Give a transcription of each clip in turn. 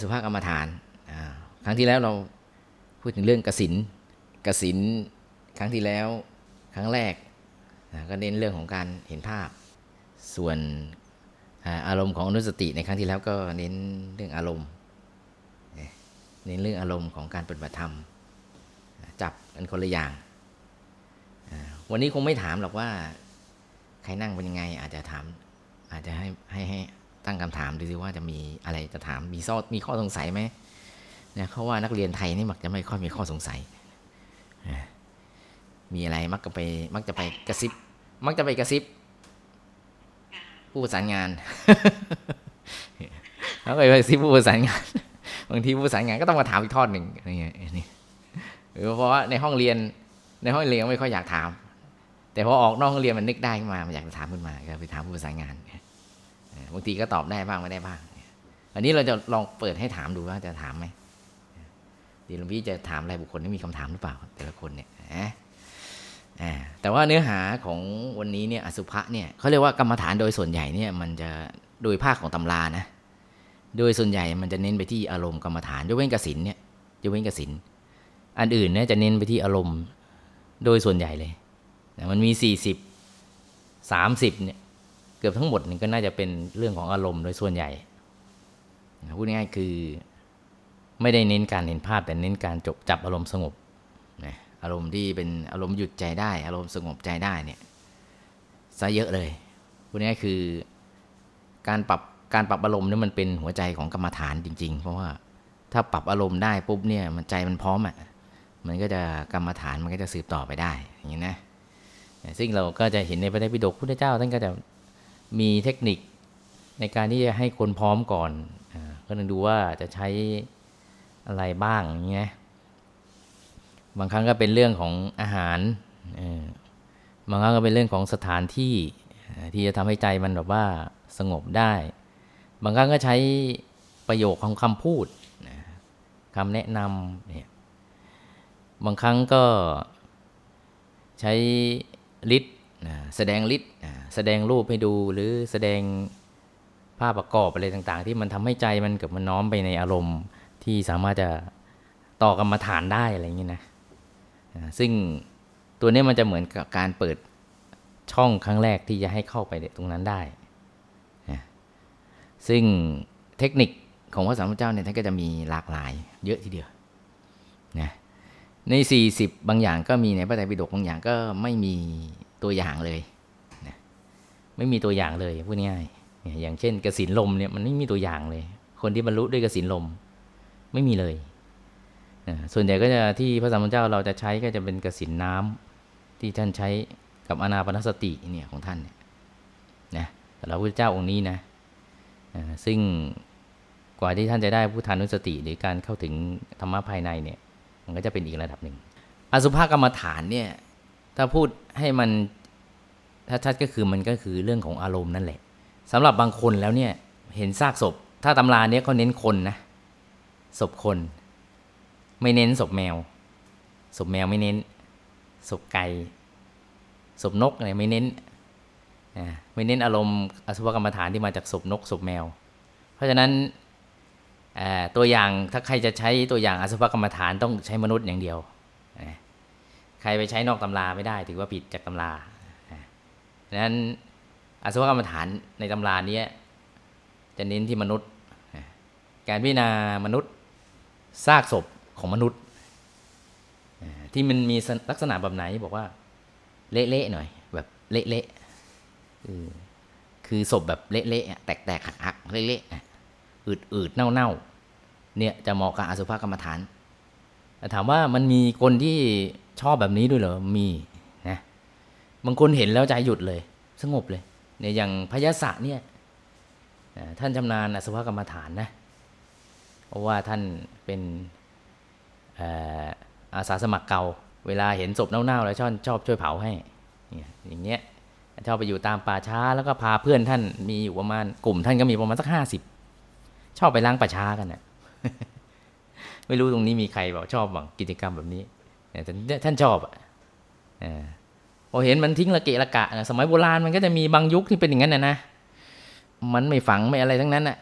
สุภาพกรรมฐาน ครั้งที่แล้วเราพูดถึงเรื่องกสินกสินครั้งที่แล้วครั้งแรกก็เน้นเรื่องของการเห็นภาพ ส่วนอารมณ์ของอนุสติในครั้งที่แล้วก็เน้นเรื่องอารมณ์เน้นเรื่องอารมณ์ของการปฏิบัติธรรม จับกันคนละอย่าง วันนี้คงไม่ถามหรอกว่า ใครนั่งเป็นยังไงอาจจะถามอาจจะให้ให้ให้ ตั้งคำถามดูสิว่าจะมีอะไรจะถามมีซอมีข้อสงสัยไหมเนี่ยเขาว่านักเรียนไทยนี่มักจะไม่ค่อยมีข้อสงสัย มีอะไรมักจะไปมักจะไปกระซิบ มักจะไปกระซิบ ผู้ประสานงานแล้วไปกระซิบผู้ประสานงานบางทีผู้ประสานงานก็ต้องมาถามอีกทอดหนึ่งอะไรเงี้ยนี่เพราะว่าในห้องเรียนในห้องเรียนไม่ค่อยอยากถาม แต่พอออกนอกห้องเรียนมันนึกได้ขึ้นมามันอยากจะถามขึ้นมาก็ไปถามผู้ประสานงาน บางทีก็ตอบได้บ้างไม่ได้บ้าง อันนี้เราจะลองเปิดให้ถามดูว่าจะถามไหมดีหลวงพี่จะถามรายบุคคลที่มีคำถามหรือเปล่า แต่ละคนเนี่ยแต่ว่าเนื้อหาของวันนี้เนี่ยอสุภะเนี่ยเขาเรียกว่ากรรมฐานโดยส่วนใหญ่เนี่ยมันจะโดยภาคของตำรานะ โดยส่วนใหญ่มันจะเน้นไปที่อารมณ์กรรมฐานยกเว้นกสินเนี่ยยกเว้นกสินอันอื่นเนี่ยจะเน้นไปที่อารมณ์โดยส่วนใหญ่เลยมันมี 40 30เนี่ย กือบทั้งหมดนี่ก็น่าจะเป็นเรื่องของอารมณ์โดยส่วนใหญ่พูดง่ายคือไม่ได้เน้นการเห็นภาพแต่เน้นการจบจับอารมณ์สงบนะอารมณ์ที่เป็นอารมณ์หยุดใจได้ อารมณ์สงบใจได้เนี่ยซะเยอะเลยพวกนี้คือการปรับการปรับอารมณ์นี่มันเป็นหัวใจของกรรมฐานจริง ๆ เพราะว่าถ้าปรับอารมณ์ได้ปุ๊บเนี่ยมันใจมันพร้อมอะมันก็จะกรรมฐานมันก็จะสืบต่อไปได้อย่างนี้นะซึ่งเราก็จะเห็นในพระไตรปิฎกพุทธเจ้าท่านก็จะ มีเทคนิคในการที่จะให้คนพร้อมก่อนก็ต้องดูว่าจะใช้อะไรบ้างอย่างเงี้ยบางครั้งก็เป็นเรื่องของอาหารบางครั้งก็เป็นเรื่องของสถานที่ที่จะทำให้ใจมันแบบว่าสงบได้ บางครั้งก็ใช้ประโยคของคำพูดคำแนะนำเนี่ยบางครั้งก็ใช้ฤทธิ์แสดงฤทธิ์ แสดงรูปให้ดูหรือแสดงภาพประกอบอะไรต่างๆ ที่มันทำให้ใจมันเกิดมันน้อมไปในอารมณ์ที่สามารถจะต่อกรรมฐานได้อะไรอย่างนี้นะซึ่งตัวนี้มันจะเหมือนกับการเปิดช่องครั้งแรกที่จะให้เข้าไปตรงนั้นได้ ซึ่งเทคนิคของพระสัมมาสัมพุทธเจ้าเนี่ยท่านก็จะมีหลากหลาย เยอะทีเดียวนะใน 40 บางอย่างก็มีในพระไตรปิฎกบางอย่างก็ไม่มีตัวอย่างเลย ไม่มีตัวอย่างเลยพูดง่ายอย่างเช่นกสินลมเนี่ยมันไม่มีตัวอย่างเลย คนที่บรรลุด้วยกสินลมไม่มีเลยนะส่วนใหญ่ก็จะที่พระสัมมาสัมพุทธเจ้าเราจะใช้ก็จะเป็นกสินน้ำที่ท่านใช้กับอนาปนสติเนี่ยของท่านเนี่ยนะแต่เราพระเจ้าองค์นี้นะซึ่งกว่าที่ท่านจะได้พุทธานุสติ หรือการเข้าถึงธรรมะภายในเนี่ยมันก็จะเป็นอีกระดับหนึ่งอสุภกรรมฐานเนี่ยถ้าพูดให้มัน ถ้าชัดก็คือมันก็คือเรื่องของอารมณ์นั่นแหละสำหรับบางคนแล้วเนี่ยเห็นซากศพ ถ้าตำราเนี้ยเขาเน้นคนนะศพคน ไม่เน้นศพแมวศพแมวไม่เน้นศพไก่ศพนกอะไรไม่เน้นไม่เน้นอารมณ์อสุภกรรมฐานที่มาจากศพนกศพแมว เพราะฉะนั้นตัวอย่างถ้าใครจะใช้ตัวอย่างอสุภกรรมฐานต้องใช้มนุษย์อย่างเดียว ใครไปใช้นอกตำราไม่ได้ถือว่าผิดจากตำรา ดังนั้นอาสุภกรรมฐานในตำรานี้จะเน้นที่มนุษย์ การพิจารณามนุษย์ซากศพของมนุษย์ ที่มันมีลักษณะแบบไหนบอกว่า เละๆหน่อย แบบเละๆคือศพแบบเละๆแตกๆหักๆเละๆอืดๆเน่าๆเนี่ยจะเหมาะกับอสุภกรรมฐานแต่ถามว่ามันมีคนที่ชอบแบบนี้ด้วยเหรอมี บางคนเห็นแล้วใจหยุดเลย สงบเลยเนี่ยอย่างพยาศะเนี่ยท่านชำนาญอสุภกรรมฐานนะเพราะว่าท่านเป็นอาสาสมัครเก่า เวลาเห็นศพเน่าๆแล้วชอบชอบช่วยเผาให้อย่างเงี้ยชอบไปอยู่ตามป่าช้าแล้วก็พาเพื่อนท่านมีอยู่ประมาณกลุ่มท่านก็มีประมาณสักห้าสิบชอบไปล้างประชากันนะไม่รู้ตรงนี้มีใครบอกชอบบังกิจกรรมแบบนี้แต่ท่านชอบอะ พอเห็นมันทิ้งละเกะละกะนะสมัยโบราณมันก็จะมีบางยุคที่เป็นอย่างนั้นนะนะ มันไม่ฝังไม่อะไรทั้งนั้นอะ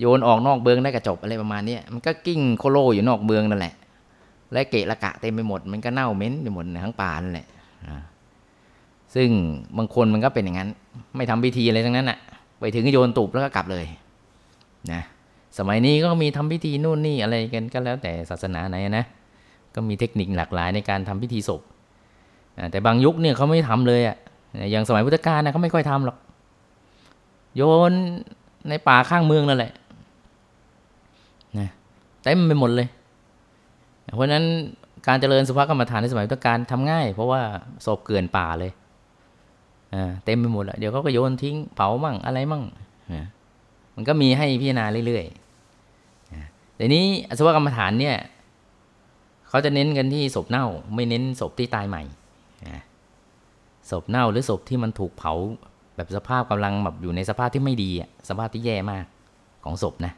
โยนออกนอกเบืองได้กระจบอะไรประมาณนี้มันก็กิ้งโคโลอยู่นอกเบืองนั่นแหละ และเกะละกะเต็มไปหมด มันก็เน่าเหม็นไปหมดทั้งป่านั่นแหละซึ่งบางคนมันก็เป็นอย่างนั้น ไม่ทำพิธีอะไรทั้งนั้นอะ ไปถึงก็โยนตูบแล้วก็กลับเลย นะ สมัยนี้ก็มีทำพิธีนู่นนี่อะไรกันก็แล้วแต่ศาสนาไหนนะ ก็มีเทคนิคหลากหลายในการทำพิธีศพ แต่บางยุคเนี่ยเขาไม่ทำเลยอะอย่างสมัยพุทธกาลนะเขาไม่ค่อยทำหรอก โยนในป่าข้างเมืองนั่นแหละนะเต็มไปหมดเลย เพราะนั้นการเจริญสุภกรรมฐานในสมัยพุทธกาลทำง่าย เพราะว่าศพเกลื่อนป่าเลยอ่าเต็มไปหมดแล้วเดี๋ยวเขาก็โยนทิ้งเผามั่งอะไรมั่งนะมันก็มีให้พิจารณาเรื่อยๆแต่นี้อสุภกรรมฐานเนี่ยเขาจะเน้นกันที่ศพเน่า ไม่เน้นศพที่ตายใหม่ ศพเน่าหรือศพที่มันถูกเผาแบบสภาพกำลังแบบอยู่ในสภาพที่ไม่ดีอะสภาพที่แย่มากของศพนะ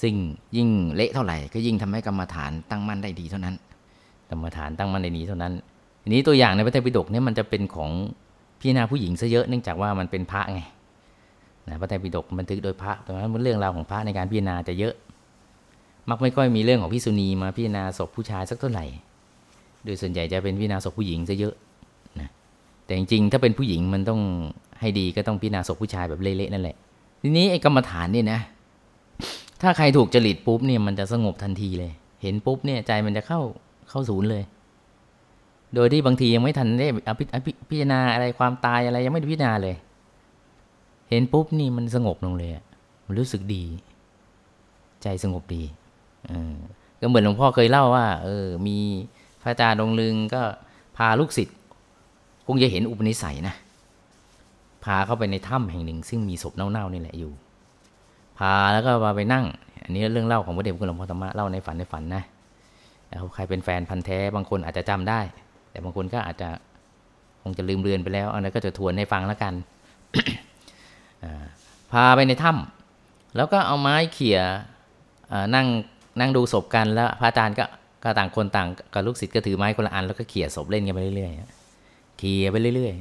ซึ่งยิ่งเละเท่าไหร่ก็ยิ่งทำให้กรรมฐานตั้งมั่นได้ดีเท่านั้น กรรมฐานตั้งมั่นได้ดีเท่านั้นทีนี้ตัวอย่างในพระไตรปิฎกเนี่ยมันจะเป็นของพิจารณาผู้หญิงซะเยอะเนื่องจากว่ามันเป็นพระไงนะพระไตรปิฎกบันทึกโดยพระตรงนั้นเรื่องราวของพระในการพิจารณาจะเยอะ มักไม่ค่อยมีเรื่องของพิษุณีมาพิจารณาศพผู้ชายสักเท่าไหร่ โดยส่วนใหญ่จะเป็นพิจารณาศพผู้หญิงซะเยอะนะแต่จริงๆ ถ้าเป็นผู้หญิงมันต้องให้ดีก็ต้องพิจารณาศพผู้ชายแบบเละๆนั่นแหละ ทีนี้ไอ้กรรมฐานเนี่ยนะ ถ้าใครถูกจริตปุ๊บเนี่ยมันจะสงบทันทีเลย เห็นปุ๊บเนี่ยใจมันจะเข้าเข้าศูนย์เลย โดยที่บางทียังไม่ทันได้อภิพิจารณาอะไรความตายอะไรยังไม่ได้พิจารณาเลย เห็นปุ๊บนี่มันสงบลงเลยมันรู้สึกดี ใจสงบดีอก็เหมือนหลวงพ่อเคยเล่าว่า เออ มี พระอาจารย์องค์ลึงก็พาลูกศิษย์คงจะเห็นอุปนิสัยนะ พาเข้าไปในถ้ำแห่งหนึ่ง ซึ่งมีศพเน่าๆนี่แหละอยู่ พาแล้วก็มาไปนั่ง อันนี้เรื่องเล่าของพระเดชพระคุณหลวงพ่อธรรมะเล่าในฝันในฝันนะแล้วใครเป็นแฟนพันธ์แท้บางคนอาจจะจำได้ แต่บางคนก็อาจจะคงจะลืมเลือนไปแล้วอันนั้นก็จะทวนให้ฟังแล้วกันพาไปในถ้ำแล้วก็เอาไม้เขี่ยนั่งนั่งดูศพกันแล้วพระอาจารย์ก็ ก็ต่างคนต่างกับลูกศิษย์ก็ถือไม้คนละอันแล้วก็เขี่ยศพเล่นกันไปเรื่อยๆเขี่ยไปเรื่อย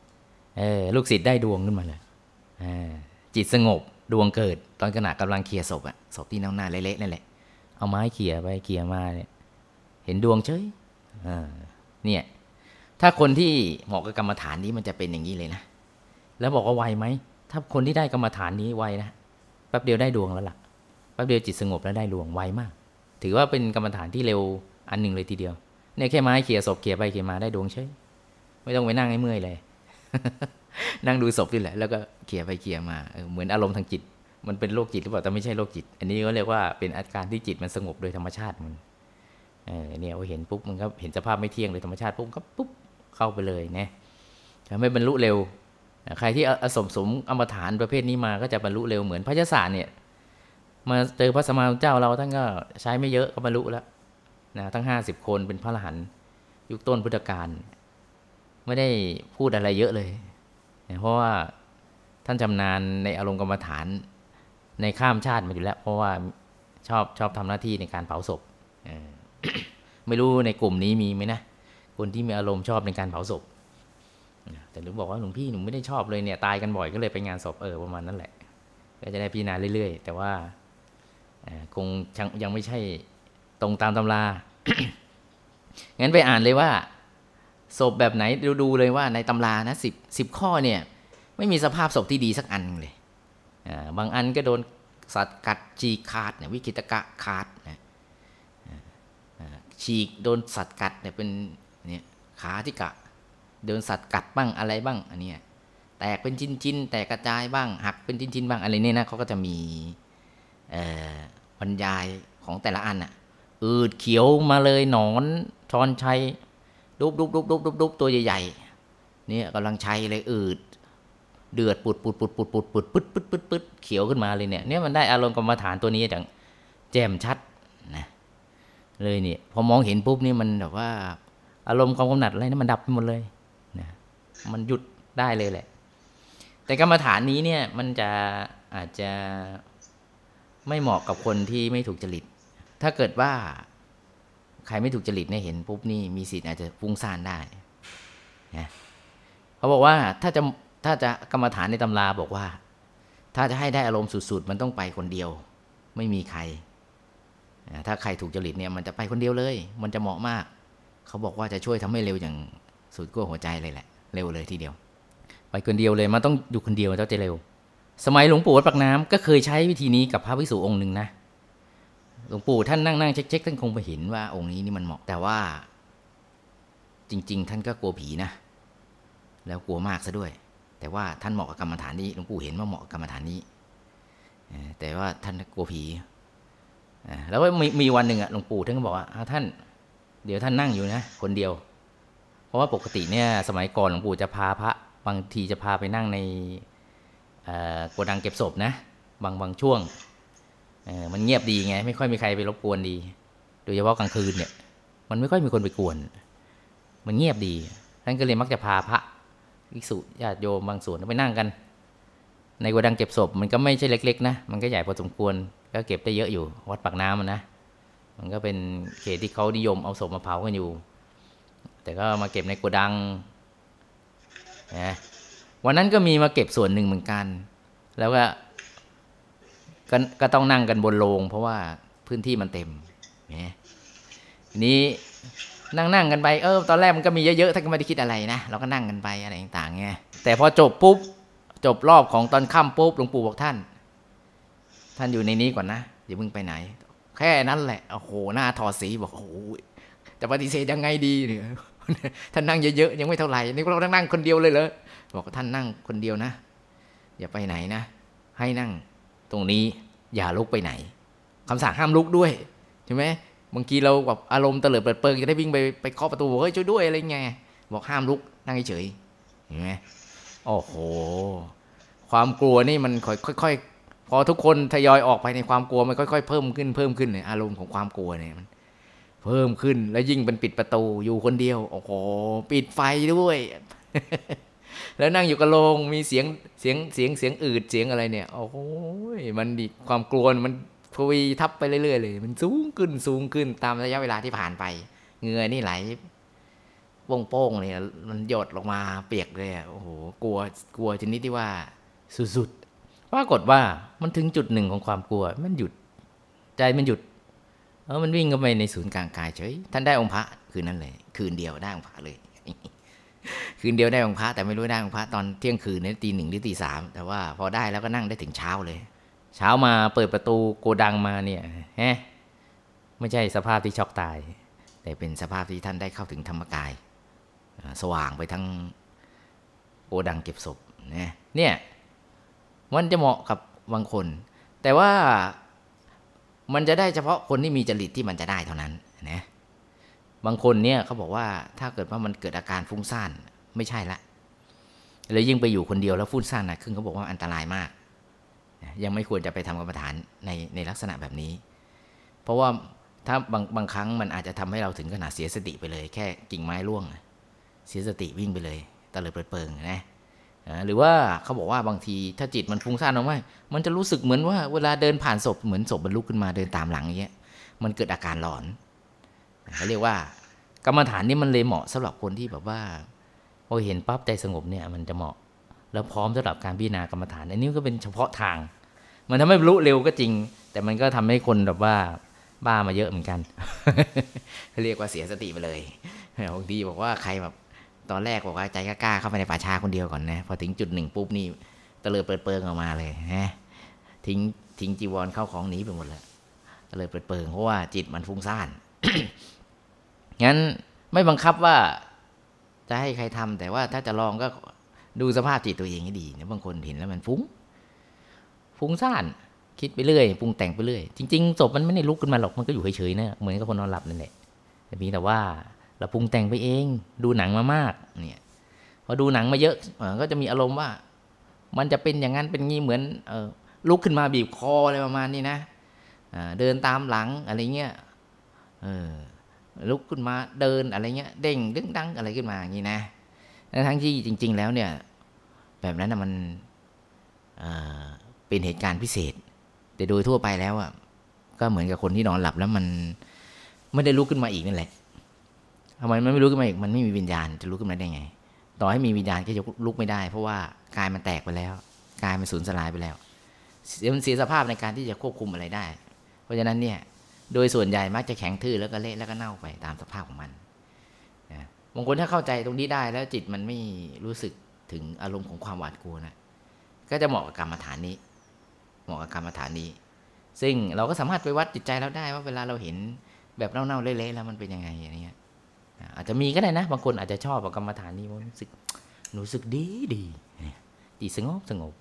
ๆเออลูกศิษย์ได้ดวงขึ้นมาเลยจิตสงบดวงเกิด ตอนขณะกำลังเขี่ยศพอะศพที่เน่าหน้าเละๆนั่นแหละเอาไม้เขี่ยไปเขี่ยมาเนี่ยเห็นดวงเฉยเนี่ย ถ้าคนที่เหมาะกับกรรมฐานนี้มันจะเป็นอย่างนี้เลยนะแล้วบอกว่าไวไหมถ้าคนที่ได้กรรมฐานนี้ไวนะแป๊บเดียวได้ดวงแล้วล่ะแป๊บเดียวจิตสงบแล้วได้ดวงไวมาก ถือว่าเป็นกรรมฐานที่เร็วอันหนึ่งเลยทีเดียวเนี่ยแค่ไม้เขี่ยศพเขี่ยไปเขี่ยมาได้ดวงเฉยไม่ต้องไปนั่งให้เมื่อยเลย นั่งดูศพนี่แหละ แล้วก็เขี่ยไปเขี่ยมาเออเหมือนอารมณ์ทางจิต มันเป็นโรคจิตหรือเปล่าแต่ไม่ใช่โรคจิต อันนี้ก็เรียกว่าเป็นอาการที่จิตมันสงบโดยธรรมชาติมันเออเนี่ยพอเห็นปุ๊บมันก็เห็นสภาพไม่เที่ยงโดยธรรมชาติปุ๊บก็ปุ๊บเข้าไปเลยนะทำให้บรรลุเร็ว ใครที่อสมสมอมฐานประเภทนี้มาก็จะบรรลุเร็วเหมือนพระยศาเนี่ย มาเจอพระสมมาเจ้าเราท่านก็ใช้ไม่เยอะก็บรรลุแล้วนะทั้งห้าสิบคนเป็นพระอรหันต์ยุคต้นพุทธกาลไม่ได้พูดอะไรเยอะเลยนะเพราะว่าท่านชำนาญในอารมณ์กรรมฐานในข้ามชาติมาอยู่แล้ว เพราะว่าชอบชอบทำหน้าที่ในการเผาศพไม่รู้ในกลุ่มนี้มีไหมนะคนที่มีอารมณ์ชอบในการเผาศพแต่หนูบอกว่าหลวงพี่หนูไม่ได้ชอบเลยเนี่ยตายกันบ่อยก็เลยไปงานศพเออประมาณนั้นแหละก็จะได้พิจารณาเรื่อยๆ แต่ว่า คงยังไม่ใช่ตรงตามตำรา งั้นไปอ่านเลยว่าศพแบบไหนดูดูเลยว่าในตำรานะสิบสิบข้อเนี่ย ไม่มีสภาพศพที่ดีสักอันเลยบางอันก็โดนสัตว์กัดจีกขาดเนี่ยวิกิตกะขาดนะฉีกโดนสัตว์กัดเนี่ยเป็นเนี่ยขาที่กะโดนสัตว์กัดบ้างอะไรบ้างอันนี้แตกเป็นชิ้นๆแตกกระจายบ้างหักเป็นชิ้นๆบ้างอะไรเนี่ยนะเขาก็จะมี บรรยายของแต่ละอันอะอืดเขียวมาเลยหนอนชอนชัยดุบดุบดุบดุบดุบดุบตัวใหญ่ๆเนี่ยกำลังชัยเลยอืด เดือดปุดปุดปุดปุดปุดปุดปึ๊ดปึ๊ดปึ๊ดปึ๊ดเขียวขึ้นมาเลยเนี่ยเนี่ยมันได้อารมณ์กรรมฐานตัวนี้อย่างแจ่มชัดนะเลยเนี่ยพอมองเห็นปุ๊บนี่มันแบบว่า อารมณ์ความกำหนัดอะไรนะมันดับไปหมดเลยนะมันหยุดได้เลยแหละ แต่กรรมฐานนี้เนี่ยมันจะอาจจะ ไม่เหมาะกับคนที่ไม่ถูกจริต ถ้าเกิดว่าใครไม่ถูกจริตเนี่ยเห็นปุ๊บนี่มีสิทธิ์อาจจะฟุ้งซ่านได้นะเขาบอกว่าถ้าจะถ้าจะกรรมฐานในตำราบอกว่า ถ้าจะให้ได้อารมณ์สุดๆ มันต้องไปคนเดียว ไม่มีใคร ถ้าใครถูกจริตเนี่ยมันจะไปคนเดียวเลย มันจะเหมาะมาก เขาบอกว่าจะช่วยทำให้เร็วอย่างสุดขั้วหัวใจเลยแหละ เร็วเลยทีเดียว ไปคนเดียวเลยมันต้องอยู่คนเดียวเจ้าจะเร็ว สมัยหลวงปู่วัดปากน้ำก็เคยใช้วิธีนี้กับพระภิกษุองค์หนึ่งนะ หลวงปู่ท่านนั่งนั่งเช็คเช็คท่านคงไปเห็นว่าองค์นี้นี่มันเหมาะ แต่ว่า จริง ๆ ท่านก็กลัวผีนะ แล้วกลัวมากซะด้วย แต่ว่าท่านเหมาะกับกรรมฐานนี้ หลวงปู่เห็นว่าเหมาะกับกรรมฐานนี้แต่ว่าท่านกลัวผีแล้วมีมีวันหนึ่งอะหลวงปู่ท่านก็บอกว่าท่าน เดี๋ยวท่านนั่งอยู่นะ คนเดียว เพราะว่าปกติเนี่ย สมัยก่อนหลวงปู่จะพาพระบางทีจะพาไปนั่งใน โกดังเก็บศพนะ บางบางช่วงมันเงียบดีไง ไม่ค่อยมีใครไปรบกวนดี โดยเฉพาะกลางคืนเนี่ย มันไม่ค่อยมีคนไปกวน มันเงียบดีท่านก็เลยมักจะพาพระภิกษุญาติโยมบางส่วนไปนั่งกัน ในโกดังเก็บศพมันก็ไม่ใช่เล็ก ๆ นะ มันก็ใหญ่พอสมควร ก็เก็บได้เยอะอยู่ วัดปากน้ำนะมันก็เป็นเขตที่เขานิยมเอาศพมาเผากันอยู่ แต่ก็มาเก็บในโกดังนะ วันนั้นก็มีมาเก็บส่วนหนึ่งเหมือนกัน แล้วก็ก็ก็ต้องนั่งกันบนโลงเพราะว่าพื้นที่มันเต็มนะทีนี้นั่งนั่งกันไปเออตอนแรกมันก็มีเยอะๆท่านก็ไม่ได้คิดอะไรนะเราก็นั่งกันไปอะไรต่างๆไงแต่พอจบปุ๊บจบรอบของตอนค่ำปุ๊บหลวงปู่บอกท่าน ท่านอยู่ในนี้ก่อนนะอย่าเพิ่งไปไหน แค่นั้นแหละโอ้โหหน้าถอดสีบอกโอ้โหจะปฏิเสธยังไงดีเนี่ยท่านนั่งเยอะๆยังไม่เท่าไหร่นี่เราต้งนั่งคนเดียวเลยเหรอ บอกท่านนั่งคนเดียวนะ อย่าไปไหนนะ ให้นั่งตรงนี้อย่าลุกไปไหนคำสั่งห้ามลุกด้วยใช่ไหมบางทีเราแบบอารมณ์เตลิดเปิดเปิงจะได้วิ่งไปไปเคาะประตูบอกเฮ้ยช่วยด้วยอะไรเงี้ยบอกห้ามลุกนั่งเฉยเห็นไหมโอ้โห ความกลัวนี่มันค่อยๆพอทุกคนทยอยออกไปในความกลัวมันค่อยๆเพิ่มขึ้นเพิ่มขึ้นเนี่ยอารมณ์ของความกลัวเนี่ยมันเพิ่มขึ้นแล้วยิ่งเป็นปิดประตูอยู่คนเดียว โอ้โห ปิดไฟด้วย แล้วนั่งอยู่กับโรงมีเสียงเสียงเสียงเสียงอืดเสียงอะไรเนี่ยโอ้โหมันดิความกลัวมันทวีทับไปเรื่อยๆเลย มันสูงขึ้นสูงขึ้นตามระยะเวลาที่ผ่านไปเงื่อนี่ไหลโป้งๆเนี่ยมันหยดลงมาเปียกเลยอะโอ้โหกลัวกลัวชนิดที่ว่าสุดๆปรากฏว่ามันถึงจุดหนึ่งของความกลัว มันหยุดใจมันหยุดเออมันวิ่งเข้าไปในศูนย์กลางกายเฉยท่านได้องค์พระคืนนั้นเลย คืนเดียวได้องค์พระเลย คืนเดียวได้ของพระแต่ไม่รู้ได้ของพระตอนเที่ยงคืนนี่ตีหนึ่งหรือตีสามแต่ว่าพอได้แล้วก็นั่งได้ถึงเช้าเลย เช้ามาเปิดประตูโกดังมาเนี่ยฮะไม่ใช่สภาพที่ช็อกตาย แต่เป็นสภาพที่ท่านได้เข้าถึงธรรมกาย สว่างไปทั้งโกดังเก็บศพนะเนี่ยมันจะเหมาะกับบางคน แต่ว่ามันจะได้เฉพาะคนที่มีจริตที่มันจะได้เท่านั้นนะ บางคนเนี่ยเขาบอกว่าถ้าเกิดว่ามันเกิดอาการฟุ้งซ่านไม่ใช่ละแล้วยิ่งไปอยู่คนเดียวแล้วฟุ้งซ่านนะขึ้นเขาบอกว่าอันตรายมาก ยังไม่ควรจะไปทำกรรมฐานในในลักษณะแบบนี้ เพราะว่าถ้าบางบางครั้งมันอาจจะทำให้เราถึงขนาดเสียสติไปเลย แค่กิ่งไม้ร่วง เสียสติวิ่งไปเลยตะเลิดเปิดเปิงนะหรือว่าเขาบอกว่าบางทีถ้าจิตมันฟุ้งซ่านออกมามันจะรู้สึกเหมือนว่าเวลาเดินผ่านศพเหมือนศพบรรลุขึ้นมาเดินตามหลังอย่างเงี้ยมันเกิดอาการหลอน เขาเรียกว่ากรรมฐานนี่มันเลยเหมาะสำหรับคนที่แบบว่าพอเห็นปั๊บใจสงบเนี่ยมันจะเหมาะ แล้วพร้อมสำหรับการพิจารณากรรมฐาน อันนี้ก็เป็นเฉพาะทาง มันทำให้รรลุเร็วก็จริง แต่มันก็ทำให้คนแบบว่าบ้ามาเยอะเหมือนกันเรียกว่าเสียสติไปเลยบางทีบอกว่าใครแบบตอนแรกบอกว่าใจกล้าๆเข้าไปในป่าช้าคนเดียวก่อนนะพอถึงจุดหนึ่งปุ๊บนี่ตะเลิดเปิดเปิงออกมาเลยฮะทิ้งทิ้งจีวรเข้าของหนีไปหมดเลยตะเลิดเปิดเปิงเพราะว่าจิตมันฟุ้งซ่าน งั้นไม่บังคับว่าจะให้ใครทำแต่ว่าถ้าจะลองก็ดูสภาพจิตตัวเองให้ดีนะบางคนเห็นแล้วมันฟุ้ง ฟุ้งซ่านคิดไปเรื่อยปรุงแต่งไปเรื่อย จริงๆศพมันไม่ได้ลุกขึ้นมาหรอกมันก็อยู่เฉยๆนะเหมือนกับคนนอนหลับนั่นแหละแต่เพีแต่ว่าเราปรุงแต่งไปเอง ดูหนังมามากเนี่ยพอดูหนังมาเยอะก็จะมีอารมณ์ว่า มันจะเป็นอย่างนั้นเป็นงี้เหมือนเออลุกขึ้นมาบีบคออะไรประมาณนี้นะเดินตามหลังอะไรเงี้ยเออ ลุกขึ้นมาเดินอะไรเงี้ยเด้งดึงดังอะไรขึ้นมาอย่างนี้นะทั้งที่จริง ๆ แล้วเนี่ย แบบนั้นนะมันเป็นเหตุการณ์พิเศษ แต่โดยทั่วไปแล้วอะก็เหมือนกับคนที่นอนหลับแล้วมันไม่ได้ลุกขึ้นมาอีกนั่นแหละทำไมมันไม่ลุกขึ้นมาอีกมันไม่มีวิญญาณจะลุกขึ้นมาได้ไง ต่อให้มีวิญญาณก็จะลุกไม่ได้ เพราะว่ากายมันแตกไปแล้วกายมันสูญสลายไปแล้วมันเสียสภาพในการที่จะควบคุมอะไรได้ เพราะฉะนั้นเนี่ย โดยส่วนใหญ่มักจะแข็งทื่อแล้วก็เละแล้วก็เน่าไปตามสภาพของมันนะบางคนถ้าเข้าใจตรงนี้ได้แล้วจิตมันไม่รู้สึกถึงอารมณ์ของความหวาดกลัวนะก็จะเหมาะกับกรรมฐานนี้ เหมาะกับกรรมฐานนี้ ซึ่งเราก็สามารถไปวัดจิตใจเราได้ว่าเวลาเราเห็นแบบเน่าๆเละๆแล้วมันเป็นยังไงอย่างเงี้ยอาจจะมีก็ได้นะ บางคนอาจจะชอบกับกรรมฐานนี้มันรู้สึกรู้สึกดีดีจิตสงบสงบ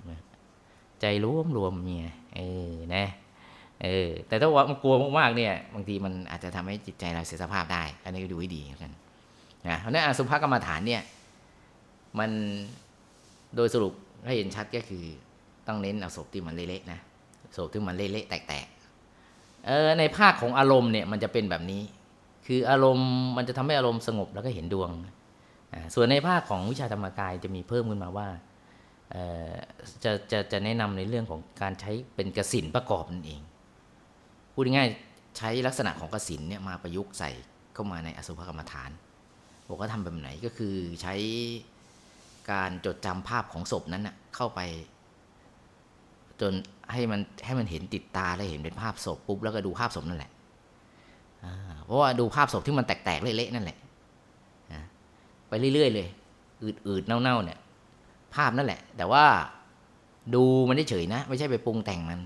ใจรวมรวมเนี่ยเออนะ เออแต่ถ้าว่ามันกลัวมากๆเนี่ย บางทีมันอาจจะทำให้จิตใจเราเสียสภาพได้ อันนี้ก็ดูให้ดีแล้วกันนะเพราะนั้นอสุภกรรมฐานเนี่ย มันโดยสรุปให้เห็นชัดก็คือ ต้องเน้นเอาศพที่มันเละๆนะศพที่มันเละๆแตกๆเออในภาคของอารมณ์เนี่ยมันจะเป็นแบบนี้ คืออารมณ์มันจะทำให้อารมณ์สงบแล้วก็เห็นดวงส่วนในภาคของวิชาธรรมกายจะมีเพิ่มขึ้นมาว่าจะจะจะแนะนำในเรื่องของการใช้เป็นกสินประกอบนั่นเอง พูดง่ายๆใช้ลักษณะของกสินเนี่ยมาประยุกต์ใส่เข้ามาในอสุภกรรมฐาน บอกว่าทำแบบไหนก็คือใช้การจดจำภาพของศพนั้นนะเข้าไป จนให้มันให้มันเห็นติดตาแล้วเห็นเป็นภาพศพปุ๊บแล้วก็ดูภาพศพนั่นแหละเพราะว่าดูภาพศพที่มันแตกๆเละๆนั่นแหละไปเรื่อยๆเลยอืดๆเน่าๆเนี่ย ภาพนั่นแหละ แต่ว่าดูมันได้เฉยนะ ไม่ใช่ไปปรุงแต่งมัน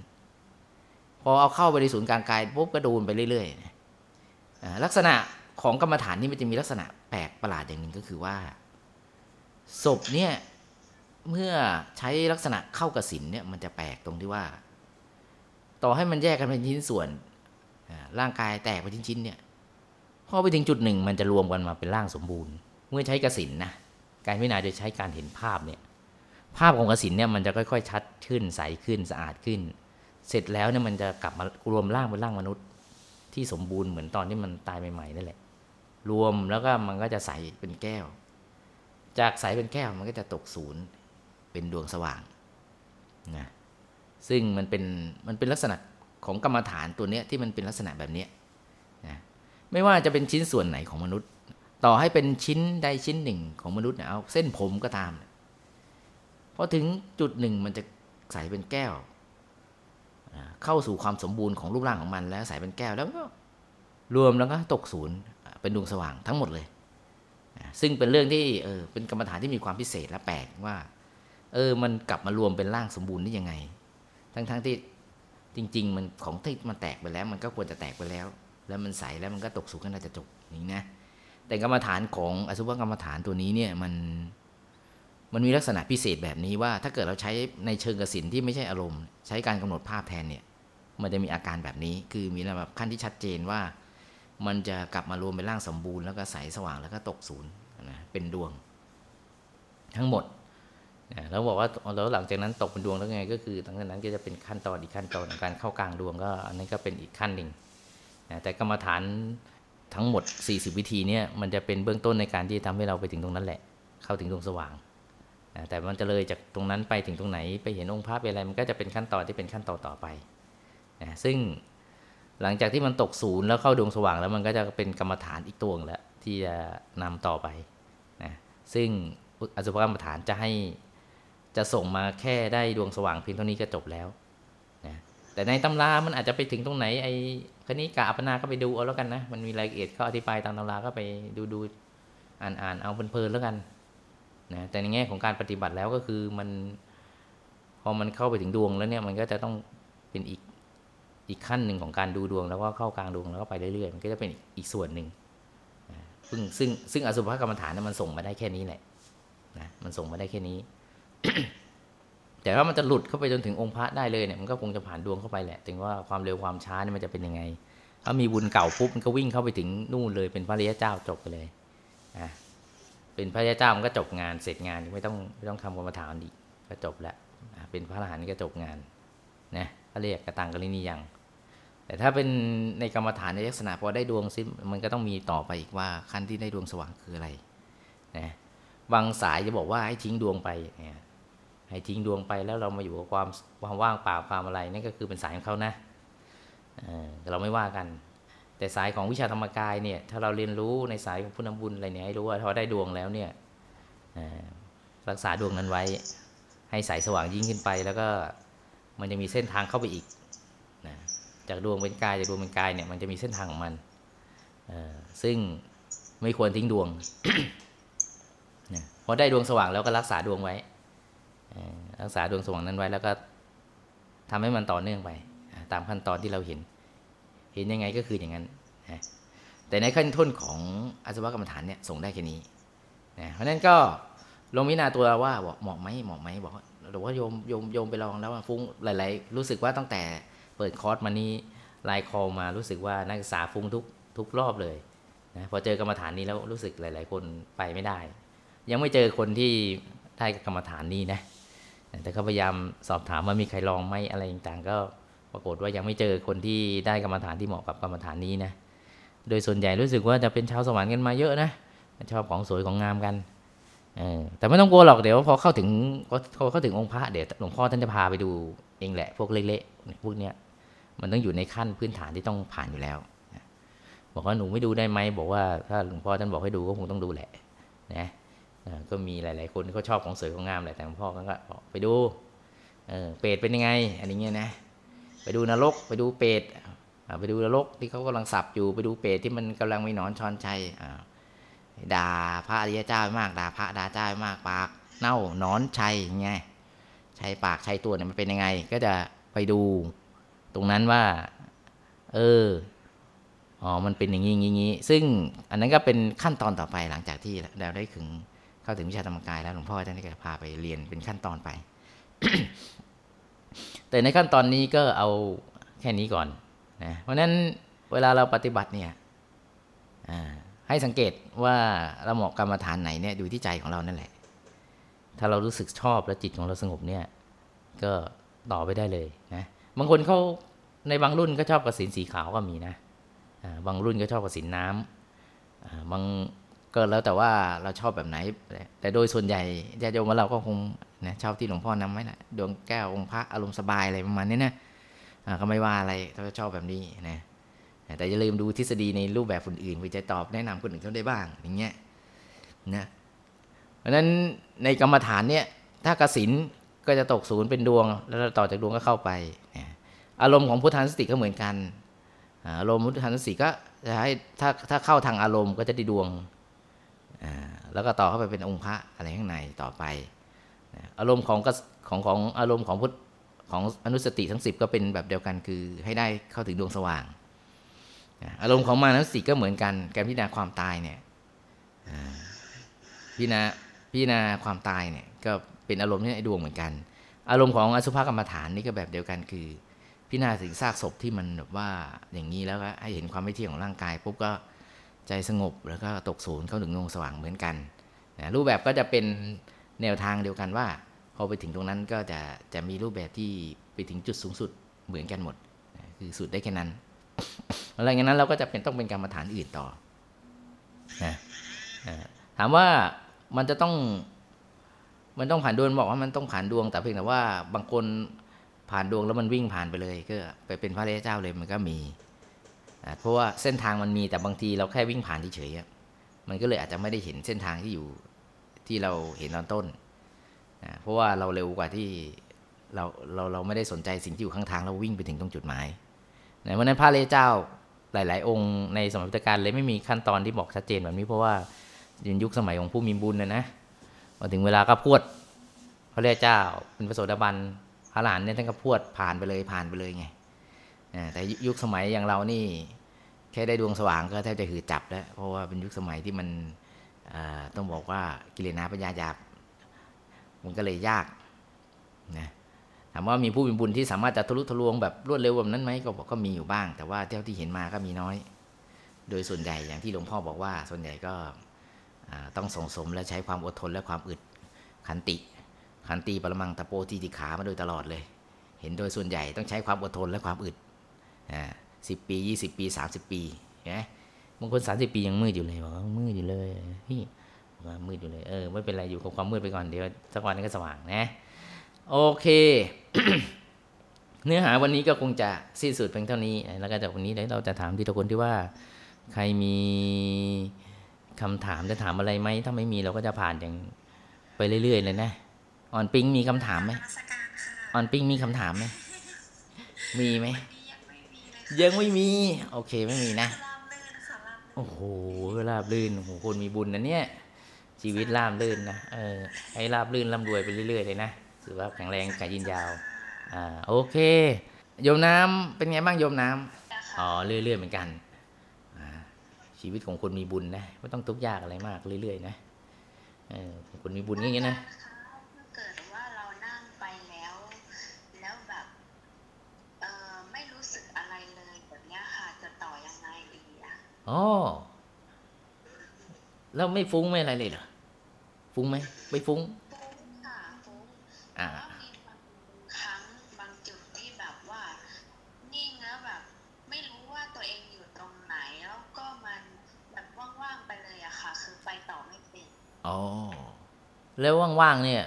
พอเอาเข้าไปในศูนย์กลางกายปุ๊บก็ดูนไปเรื่อยๆลักษณะของกรรมฐานนี่มันจะมีลักษณะแปลกประหลาดอย่างหนึ่งก็คือว่า ศพเนี่ยเมื่อใช้ลักษณะเข้ากับศีลเนี่ยมันจะแปลกตรงที่ว่า ต่อให้มันแยกกันเป็นชิ้นส่วนร่างกายแตกไปชิ้นๆเนี่ยพอไปถึงจุดหนึ่งมันจะรวมกันมาเป็นร่างสมบูรณ์ เมื่อใช้กสินนะการพิจารณาโดยใช้การเห็นภาพเนี่ยภาพของกสินเนี่ยมันจะค่อย ๆ ชัดขึ้นใสขึ้นสะอาดขึ้น เสร็จแล้วเนี่ยมันจะกลับมารวมร่างเป็นร่างมนุษย์ ที่สมบูรณ์เหมือนตอนที่มันตายใหม่ๆนั่นแหละ รวมแล้วก็มันก็จะใสเป็นแก้ว จากใสเป็นแก้วมันก็จะตกศูนย์เป็นดวงสว่างนะซึ่งมันเป็นมันเป็นลักษณะของกรรมฐานตัวเนี้ยที่มันเป็นลักษณะแบบเนี้ยนะไม่ว่าจะเป็นชิ้นส่วนไหนของมนุษย์ ต่อให้เป็นชิ้นใดชิ้นหนึ่งของมนุษย์เนี่ยเอาเส้นผมก็ตามพอถึงจุดหนึ่งมันจะใสเป็นแก้ว เข้าสู่ความสมบูรณ์ของรูปร่างของมันแล้วใสเป็นแก้วแล้วก็รวมแล้วก็ตกศูนย์เป็นดวงสว่างทั้งหมดเลย ซึ่งเป็นเรื่องที่เออเป็นกรรมฐานที่มีความพิเศษและแปลกว่า เออมันกลับมารวมเป็นร่างสมบูรณ์ได้ยังไง ทั้งๆทที่จริง ๆ มันของที่มันแตกไปแล้ว มันก็ควรจะแตกไปแล้ว แล้วมันใสแล้วมันก็ตกสู่กันน่าจะจบนี้นะแต่กรรมฐานของอสุภกรรมฐานตัวนี้เนี่ยมัน มันมีลักษณะพิเศษแบบนี้ว่าถ้าเกิดเราใช้ในเชิงกสินที่ไม่ใช่อารมณ์ ใช้การกำหนดภาพแทนเนี่ย มันจะมีอาการแบบนี้ คือมีระดับขั้นที่ชัดเจนว่า มันจะกลับมารวมเป็นร่างสมบูรณ์แล้วก็ใสสว่างแล้วก็ตกศูนย์นะเป็นดวง ทั้งหมดนะแล้วบอกว่าแล้วหลังจากนั้นตกเป็นดวงแล้วไง ก็คือหลังจากนั้นก็จะเป็นขั้นตอนอีกขั้นตอนของการเข้ากลางดวงก็อันนี้ก็เป็นอีกขั้นหนึ่งนะแต่กรรมฐานทั้งหมด 40 วิธีเนี่ยมันจะเป็นเบื้องต้นในการที่ทำให้เราไปถึงตรงนั้นแหละ เข้าถึงดวงสว่าง แต่มันจะเลยจากตรงนั้นไปถึงตรงไหนไปเห็นองค์พระเป็นอะไรมันก็จะเป็นขั้นตอนที่เป็นขั้นตอนต่อไปนะซึ่งหลังจากที่มันตกศูนย์แล้วเข้าดวงสว่างแล้วมันก็จะเป็นกรรมฐานอีกตัวนึงแล้วที่จะนำต่อไปนะซึ่งอสุภกรรมฐานจะให้จะส่งมาแค่ได้ดวงสว่างเพียงเท่านี้ก็จบแล้วนะแต่ในตำรามันอาจจะไปถึงตรงไหนไอ้คณิกาอัปปนาก็ไปดูเอาแล้วกันนะมันมีรายละเอียดเขาอธิบายตามตำราก็ไปดูดูอ่านอ่านเอาเพลินๆแล้วกัน นะแต่ในแง่ของการปฏิบัติแล้วก็คือมันพอมันเข้าไปถึงดวงแล้วเนี่ยมันก็จะต้องเป็นอีกอีกขั้นหนึ่งของการดูดวง แล้วก็เข้ากลางดวงแล้วก็ไปเรื่อยๆมันก็จะเป็นอีกอีกส่วนหนึ่งซึ่งซึ่งซึ่งอสุภกรรมฐานเนี่ยมันส่งมาได้แค่นี้แหละนะมันส่งมาได้แค่นี้ แต่ว่ามันจะหลุดเข้าไปจนถึงองค์พระได้เลยเนี่ยมันก็คงจะผ่านดวงเข้าไปแหละถึงว่าความเร็วความช้าเนี่ยมันจะเป็นยังไงถ้ามีบุญเก่าปุ๊บมันก็วิ่งเข้าไปถึงนู่นเลยเป็นพระริยเจ้าจบไปเลยอะ เป็นพระริยเจ้ามันก็จบงานเสร็จงานไม่ต้องไม่ต้องทำกรรมฐานอีกก็จบแล้วเป็นพระอรหันต์ก็จบงานนะเขาเรียกกระตังกรินียังแต่ถ้าเป็นในกรรมฐานในลักษณะพอได้ดวงซิมันก็ต้องมีต่อไปอีกว่าขั้นที่ได้ดวงสว่างคืออะไรนะบางสายจะบอกว่าให้ทิ้งดวงไปเนี่ยให้ทิ้งดวงไปแล้วเรามาอยู่กับความความว่างเปล่าความอะไรนั่นก็คือเป็นสายของเขานะเออเราไม่ว่ากัน แต่สายของวิชาธรรมกายเนี่ยถ้าเราเรียนรู้ในสายของพุทธบุญอะไรเนี่ยให้รู้ว่าพอได้ดวงแล้วเนี่ยรักษาดวงนั้นไว้ ให้สายสว่างยิ่งขึ้นไป แล้วก็มันจะมีเส้นทางเข้าไปอีกนะจากดวงเป็นกายจากดวงเป็นกายเนี่ยมันจะมีเส้นทางของมันซึ่งไม่ควรทิ้งดวงพอได้ดวงสว่างแล้วก็รักษาดวงไว้รักษาดวงสว่างนั้นไว้แล้วก็ทำให้มันต่อเนื่องไป ตามขั้นตอนที่เราเห็น เห็นยังไงก็คืออย่างนั้นนะแต่ในขั้นต้นของอาสวะกรรมฐานเนี่ยส่งได้แค่นี้นะเพราะนั้นก็ลงพิจาตัวว่าบอกเหมาะไหมเหมาะไหมบอกว่าหรือว่าโยมโยมโยมไปลองแล้วฟุ้งหลาย ๆ รู้สึกว่าตั้งแต่เปิดคอร์สมานี้ไลน์คอลมารู้สึกว่านักศึกษาฟุ้งทุกทุกรอบเลยนะพอเจอกรรมฐานนี้แล้วรู้สึกหลาย ๆ คนไปไม่ได้ ยังไม่เจอคนที่ได้กรรมฐานนี้นะแต่ก็พยายามสอบถามว่ามีใครลองไหมอะไรต่างๆก็ ปรากฏว่ายังไม่เจอคนที่ได้กรรมฐานที่เหมาะกับกรรมฐานนี้นะ โดยส่วนใหญ่รู้สึกว่าจะเป็นชาวสวรรค์กันมาเยอะนะ ชอบของสวยของงามกันออแต่ไม่ต้องกลัวหรอกเดี๋ยวพอเข้าถึงพอเข้าถึงองค์พระเดี๋ยวหลวงพ่อท่านจะพาไปดูเองแหละ พวกเละๆพวกเนี้ยมันต้องอยู่ในขั้นพื้นฐานที่ต้องผ่านอยู่แล้ว บอกว่าหนูไม่ดูได้ไหมบอกว่าถ้าหลวงพ่อท่านบอกให้ดูก็คงต้องดูแหละนะก็มีหลาย ๆ คนที่เขาชอบของสวยของงามแหละแต่หลวงพ่อก็บอกไปดูเออเปรตเป็นยังไงอันนี้เงี้ยนะ ไปดูนรก ไปดูเปรตไปดูนรกที่เขากำลังสับอยู่ไปดูเปรตที่มันกำลังมีหนอนชอนชัยด่าพระอริยเจ้ามากด่าพระด่าเจ้ามากปาก เน่าหนอนชัยไงชัยปากชัยตัวเนี่ยมันเป็นยังไง ก็จะไปดู ตรงนั้นว่า เอออ๋อมันเป็นอย่างนี้อย่างนี้ซึ่งอันนั้นก็เป็นขั้นตอนต่อไปหลังจากที่เราได้ถึงเข้าถึงวิชาธรรมกายแล้วหลวงพ่อท่านก็จะพาไปเรียนเป็นขั้นตอนไป แต่ในขั้นตอนนี้ก็เอาแค่นี้ก่อนนะเพราะนั้นเวลาเราปฏิบัติเนี่ยให้สังเกตว่าเราเหมาะกรรมฐานไหนเนี่ยดูที่ใจของเรานั่นแหละ ถ้าเรารู้สึกชอบและจิตของเราสงบเนี่ย ก็ต่อไปได้เลยนะบางคนเขาในบางรุ่นก็ชอบกระสินสีขาวก็มีนะบางรุ่นก็ชอบกระสินน้ำอ่าบางก็แล้วแต่ว่าเราชอบแบบไหน แต่โดยส่วนใหญ่ญาติโยมเราก็คง นะชอบที่หลวงพ่อนำไว้แหละดวงแก้วองค์พระอารมณ์สบายอะไรประมาณนี้นะก็ไม่ว่าอะไรถ้าชอบแบบนี้นะแต่อย่าลืมดูทฤษฎีในรูปแบบอื่นๆเพื่อจะตอบแนะนำคนอื่นเขาได้บ้างอย่างเงี้ยนะเพราะฉะนั้นในกรรมฐานเนี่ยถ้ากสินก็จะตกศูนย์เป็นดวง แล้วต่อจากดวงก็เข้าไปนะอารมณ์ของพุทธานสติก็เหมือนกันอารมณ์พุทธานสติก็จะให้ถ้าถ้าเข้าทางอารมณ์ก็จะได้ดวงแล้วก็ต่อเข้าไปเป็นองค์พระอะไรข้างในต่อไป อารมณ์ของของของอารมณ์ของพุทธของอนุสติทั้งสิบก็เป็นแบบเดียวกันคือให้ได้เข้าถึงดวงสว่าง อารมณ์ของมานุสติก็เหมือนกันการพิจารณาความตายเนี่ยพิจารณาพิจารณาความตายเนี่ยก็เป็นอารมณ์ที่ในดวงเหมือนกัน อารมณ์ของอสุภกรรมฐานนี่ก็แบบเดียวกันคือ พิจารณาถึงซากศพที่มันแบบว่าอย่างนี้แล้วก็ให้เห็นความไม่เที่ยงของร่างกายปุ๊บก็ใจสงบแล้วก็ตกศูนย์เข้าถึงดวงสว่างเหมือนกันนะรูปแบบก็จะเป็น แนวทางเดียวกันว่า พอไปถึงตรงนั้นก็จะจะมีรูปแบบที่ไปถึงจุดสูงสุดเหมือนกันหมด คือสุดได้แค่นั้นอะไรอย่างนั้นเราก็จะเป็นต้องเป็นกรรมฐานอื่นต่อนะถามว่ามันจะต้อง มันต้องผ่านดวงบอกว่ามันต้องผ่านดวง แต่เพียงแต่ว่าบางคนผ่านดวงแล้วมันวิ่งผ่านไปเลย ก็ไปเป็นพระเจ้าเลยมันก็มีเพราะว่าเส้นทางมันมีแต่บางทีเราแค่วิ่งผ่านเฉยๆมันก็เลยอาจจะไม่ได้เห็นเส้นทางที่อยู่ ที่เราเห็นตอนต้นนะเพราะว่าเราเร็วกว่าที่เราเราเราไม่ได้สนใจสิ่งที่อยู่ข้างทางเราวิ่งไปถึงตรงจุดหมายนะเพราะนั้นพระเลเจ้าหลาย ๆ องค์ในสมัยพุทธกาลเลยไม่มีขั้นตอนที่บอกชัดเจนแบบนี้เพราะว่าในยุคสมัยของผู้มีบุญนะนะพอถึงเวลาก็พวดพระเลเจ้าเป็นพระโสดาบันพระหลานเนี่ยท่านก็พวดผ่านไปเลยผ่านไปเลยไงแต่ยุคสมัยอย่างเรานี่แค่ได้ดวงสว่างก็แทบจะหือจับแล้วเพราะว่าเป็นยุคสมัยที่มัน ต้องบอกว่ากิเลสนาปัญญาหยาบมันก็เลยยากนะถามว่ามีผู้มีบุญที่สามารถจะทะลุทะลวงแบบรวดเร็วแบบนั้นไหมก็บอกก็มีอยู่บ้าง แต่ว่าเท่าที่เห็นมาก็มีน้อย โดยส่วนใหญ่อย่างที่หลวงพ่อบอกว่า ส่วนใหญ่ก็ต้องส่งสมและใช้ความอดทนและความอึดขันติ ขันติปรมังตะโปทีติขามาโดยตลอดเลย เห็นโดยส่วนใหญ่ต้องใช้ความอดทนและความอึดอ่าสิบปียี่สิบปีสามสิบปีนไหม บางคนสามสิบปียังมืดอยู่เลยบอกว่ามืดอยู่เลยพี่บอกว่ามืดอยู่เลยเออไม่เป็นไรอยู่กับความมืดไปก่อนเดี๋ยวสักวันนึงก็สว่างนะโอเค เนื้อหาวันนี้ก็คงจะสิ้นสุดเพียงเท่านี้ แล้วก็จากวันนี้เดี๋ยวเราจะถามทีละคนที่ว่าใครมีคำถามจะถามอะไรไหมถ้าไม่มีเราก็จะผ่านอย่างไปเรื่อยๆเลยนะออนปิงมีคำถามไหมนมัสการค่ะออนปิงมีคำถามไหมไมีไหมวันนี้ยังไม่มีเลยค่ะยังไม่มีโอเคไม่มีนะ โอ้โหราบลื่นโอ้โหคนมีบุญนะเนี่ย ชีวิตราบลื่นนะเออให้ราบลื่นร่ำรวยไปเรื่อยๆเลยนะถือว่าแข็งแรงกายยืนยาวอ่าโอเคโยมน้ำเป็นไงบ้างโยมน้ำอ๋อเรื่อยๆเหมือนกันชีวิตของคนมีบุญนะไม่ต้องทุกข์ยากอะไรมากเรื่อยๆนะเออคนมีบุญอย่างเงี้ยนะ ถ้าเกิดว่าเรานั่งไปแล้ว แล้วแบบเออไม่รู้สึกอะไรเลยแบบเนี้ยค่ะ จะต่อยังไงดี อะอ๋อแล้วไม่ฟุ้งไม่อะไรเลยเหรอฟุ้งไหมไม่ฟุ้งฟุ้งค่ะฟุ้งอ่าแล้วมีบางครั้งบางจุดที่แบบว่านิ่งแล้วแบบ ไม่รู้ว่าตัวเองอยู่ตรงไหนแล้วก็มันแบบว่างๆไปเลยอะค่ะ คือไปต่อไม่เป็นอ๋อแล้วว่างๆเนี่ย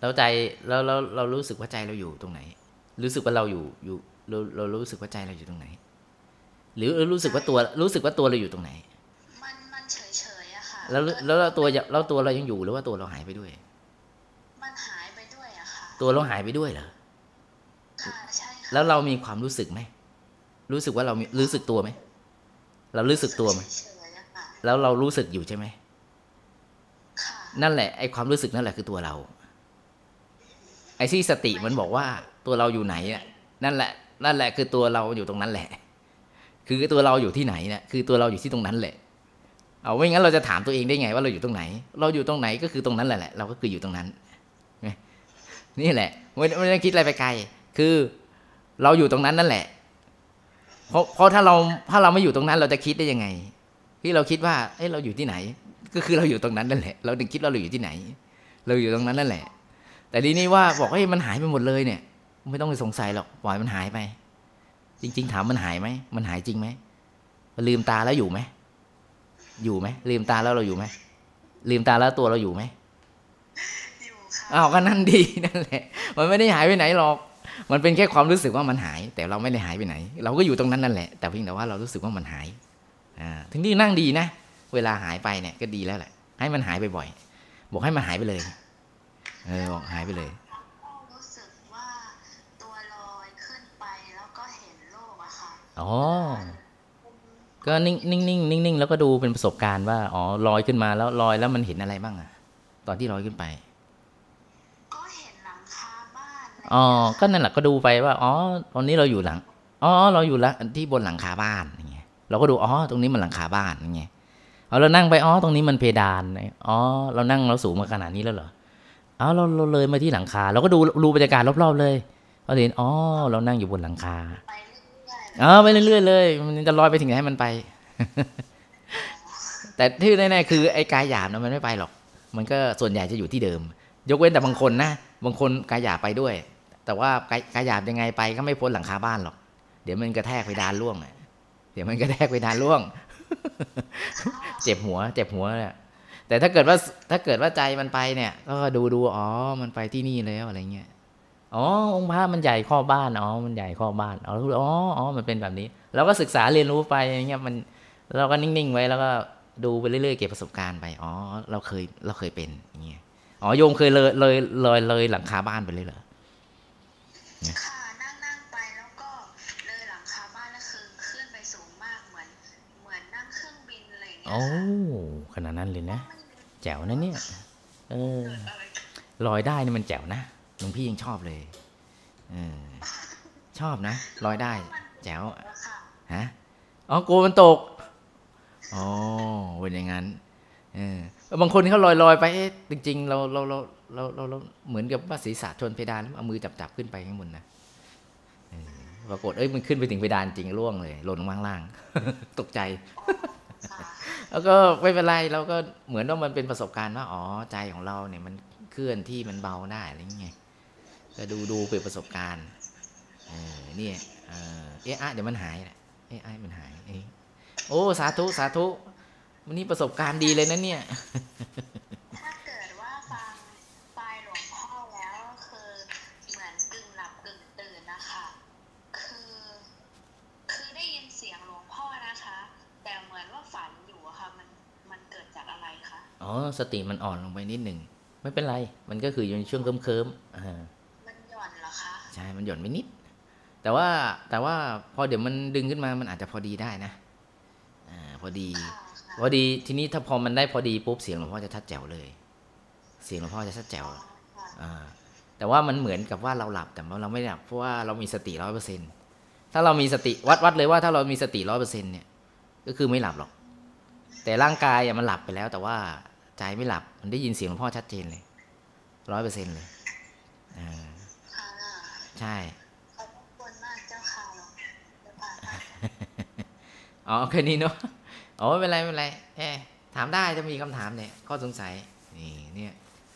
เราใจเราเราเรารู้สึกว่าใจเราอยู่ตรงไหน รู้สึกว่าเราอยู่อยู่เราเรารู้สึกว่าใจเราอยู่ตรงไหน หรือรู้สึกว่าตัวรู้สึกว่าตัวเราอยู่ตรงไหน มันมันเฉยๆอะค่ะ แล้วแล้วแล้วตัวแล้วตัวเรายังอยู่หรือว่าตัวเราหายไปด้วย มันหายไปด้วยอะค่ะ ตัวเราหายไปด้วยเหรอ ค่ะใช่ค่ะ แล้วเรามีความรู้สึกไหม รู้สึกว่าเรามีรู้สึกตัวไหม เรารู้สึกตัวไหมเฉยๆอะค่ะแล้วเรารู้สึกอยู่ใช่ไหมค่ะนั่นแหละไอ้ความรู้สึกนั่นแหละคือตัวเรา ไอ้ที่สติมันบอกว่าตัวเราอยู่ไหนน่ะนั่นแหละ นั่นแหละคือตัวเราอยู่ตรงนั้นแหละ คือตัวเราอยู่ที่ไหนน่ะคือตัวเราอยู่ที่ตรงนั้นแหละ เอาไม่งั้นเราจะถามตัวเองได้ไงว่าเราอยู่ตรงไหน เราอยู่ตรงไหนก็คือตรงนั้นแหละแหละเราก็คืออยู่ตรงนั้นนี่แหละไม่ไม่ได้คิดอะไรไปไกล คือเราอยู่ตรงนั้นนั่นแหละ เพราะเพราะถ้าเราถ้าเราไม่อยู่ตรงนั้นเราจะคิดได้ยังไง ที่เราคิดว่าเอ้ยเราอยู่ที่ไหน ก็คือเราอยู่ตรงนั้นนั่นแหละ เราถึงคิดว่าเราอยู่ที่ไหน เราอยู่ตรงนั้นนั่นแหละ แต่ทีนี้ว่าบอกเฮ้ยมันหายไปหมดเลยเนี่ย ไม่ต้องไปสงสัยหรอกปล่อยมันหายไป จริง ๆ ถามมันหายไหมมันหายจริงไหมลืมตาแล้วอยู่ไหมอยู่ไหมลืมตาแล้วเราอยู่ไหมลืมตาแล้วตัวเราอยู่ไหมอยู่ค่ะอ้าวก็นั่นดีนั่นแหละ มันไม่ได้หายไปไหนหรอก มันเป็นแค่ความรู้สึกว่ามันหาย แต่เราไม่ได้หายไปไหน เราก็อยู่ตรงนั้นนั่นแหละ แต่เพียงแต่ว่าเรารู้สึกว่ามันหายอ่าถึงที่นั่งดีนะเวลาหายไปเนี่ยก็ดีแล้วแหละ ให้มันหายไปบ่อยๆบอกให้มันหายไปเลย เออบอกหายไปเลย อ๋อ ก็นิ่งนิ่งนิ่งนิ่งนิ่งแล้วก็ดูเป็นประสบการณ์ว่า อ๋อลอยขึ้นมาแล้วลอยแล้วมันเห็นอะไรบ้างอะตอนที่ลอยขึ้นไป ก็เห็นหลังคาบ้านอ๋อ ก็นั่นแหละก็ดูไปว่า อ๋อ ตอนนี้เราอยู่หลัง อ๋อ เราอยู่ละที่บนหลังคาบ้านอย่างเงี้ย เราก็ดู อ๋อ ตรงนี้มันหลังคาบ้านอย่างเงี้ยเอาเรานั่งไป อ๋อ ตรงนี้มันเพดาน อ๋อ เรานั่งเราสูงมาขนาดนี้แล้วเหรออ๋อเราเราเลยมาที่หลังคา เราก็ดูดูบรรยากาศรอบๆเลยเราเห็น อ๋อ เรานั่งอยู่บนหลังคาไปเรื่ อ๋อไปเรื่อยๆเลย มันจะลอยไปถึงไหนให้มันไป แต่ที่แน่ๆคือไอ้กายหยาบนะมันไม่ไปหรอก มันก็ส่วนใหญ่จะอยู่ที่เดิม ยกเว้นแต่บางคนนะ บางคนกายหยาบไปด้วย แต่ว่ากายกายหยาบยังไงไปก็ไม่พ้นหลังคาบ้านหรอก เดี๋ยวมันกระแทกไปดานล่วงเดี๋ยวมันกระแทกไปดานล่วง เจ็บหัว เจ็บหัวเนี่ยแต่ถ้าเกิดว่าถ้าเกิดว่าใจมันไปเนี่ย ก็ดูดูอ๋อ มันไปที่นี่แล้วอะไรเงี้ย อ๋อองค์พระมันใหญ่ข้อบบ้านอ๋อมันใหญ่ข้อบบ้านอ๋ออ๋ออ๋อมันเป็นแบบนี้เราก็ศึกษาเรียนรู้ไปอย่างเงี้ยมันเราก็นิ่งๆไว้แล้วก็ดูไปเรื่อยๆเก็บประสบการณ์ไปอ๋อเราเคยเราเคยเป็นอย่างเงี้ยอ๋อโยมเคยเลยเลยเลยเลยหลังคาบ้านไปเลยเหรอค่ะนั่งนั่งๆไปแล้วก็เลยหลังคาบ้านแล้วคือขึ้นไปสูงมากเหมือนเหมือนนั่งเครื่องบินอะไรอย่างเงี้ยโอ้ค่ะขนาดนั้นเลยนะไม่รู้แจ๋วนะเนี่ยเออเกิดอะไรขึ้นลอยได้นี่มันแจ๋วนะ หลวงพี่ยังชอบเลยเออชอบนะลอยได้ แจ๋วอะค่ะฮะอ๋อกลัวมันตกอ๋อเป็นอย่างนั้นเออบางคนเขาลอยลอยๆไปเอ๊ะจริงๆเราเราเราเราเราเราเหมือนกับว่าศีรษะชนเพดานแล้วเอามือจับจับขึ้นไปข้างบนนะเออปรากฏเอ้ยมันขึ้นไปถึงเพดานจริงร่วงเลยหล่นลงมาข้างล่าง ตกใจค่ะแล้วก็ไม่เป็นไรเราก็เหมือนว่ามันเป็นประสบการณ์ว่าอ๋อใจของเราเนี่ยมันเคลื่อนที่มันเบาได้อะไรอย่างเงี้ย ก็ดูดูเป็นประสบการณ์เออเนี่ยเออเอ๊ะอะเดี๋ยวมันหายแหละเอ๊ะอะมันหายเองโอ้สาธุสาธุวันนี้ประสบการณ์ดีเลยนะเนี่ยถ้าเกิดว่าฟังปลายหลวงพ่อแล้วคือเหมือนกึ่งหลับกึ่งตื่นนะคะคือคือได้ยินเสียงหลวงพ่อนะคะ แต่เหมือนว่าฝันอยู่อะค่ะมันมันเกิดจากอะไรคะอ๋อสติมันอ่อนลงไปนิดหนึ่งไม่เป็นไร มันก็คืออยู่ในช่วงเคิมๆอ่า ช่มันหย่อนไปนิดแต่แต่ว่าแต่ว่าพอเดี๋ยวมันดึงขึ้นมามันอาจจะพอดีได้นะอ่าพอดีค่ะค่ะพอดีทีนี้ถ้าพอมันได้พอดีปุ๊บเสียงหลวงพ่อจะชัดแจ๋วเลย เสียงหลวงพ่อจะชัดแจ๋วค่ะอ่าแต่ว่ามันเหมือนกับว่าเราหลับแต่ว่าเราไม่หลับเพราะว่าเรามีสติร้อยเปอร์เซ็นถ้าเรามีสติวัดวัดเลยว่าถ้าเรามีสติร้อยเปอร์เซ็นเนี่ย ก็คือไม่หลับหรอก แต่ร่างกายอะมันหลับไปแล้ว แต่ว่าใจไม่หลับมันได้ยินเสียงหลวงพ่อชัดเจนเลยร้อยเปอร์เซ็นเลยอ่าค่ะ ใช่ขอบคุณมากเจ้าค่ะหลวงเจ้าค่ะอ๋อแค่นี้เนาะอ๋อไม่เป็นไรไม่เป็นไรเอ๊ะถามได้จะมีคำถามเนี่ยข้อสงสัยนี่เนี่ย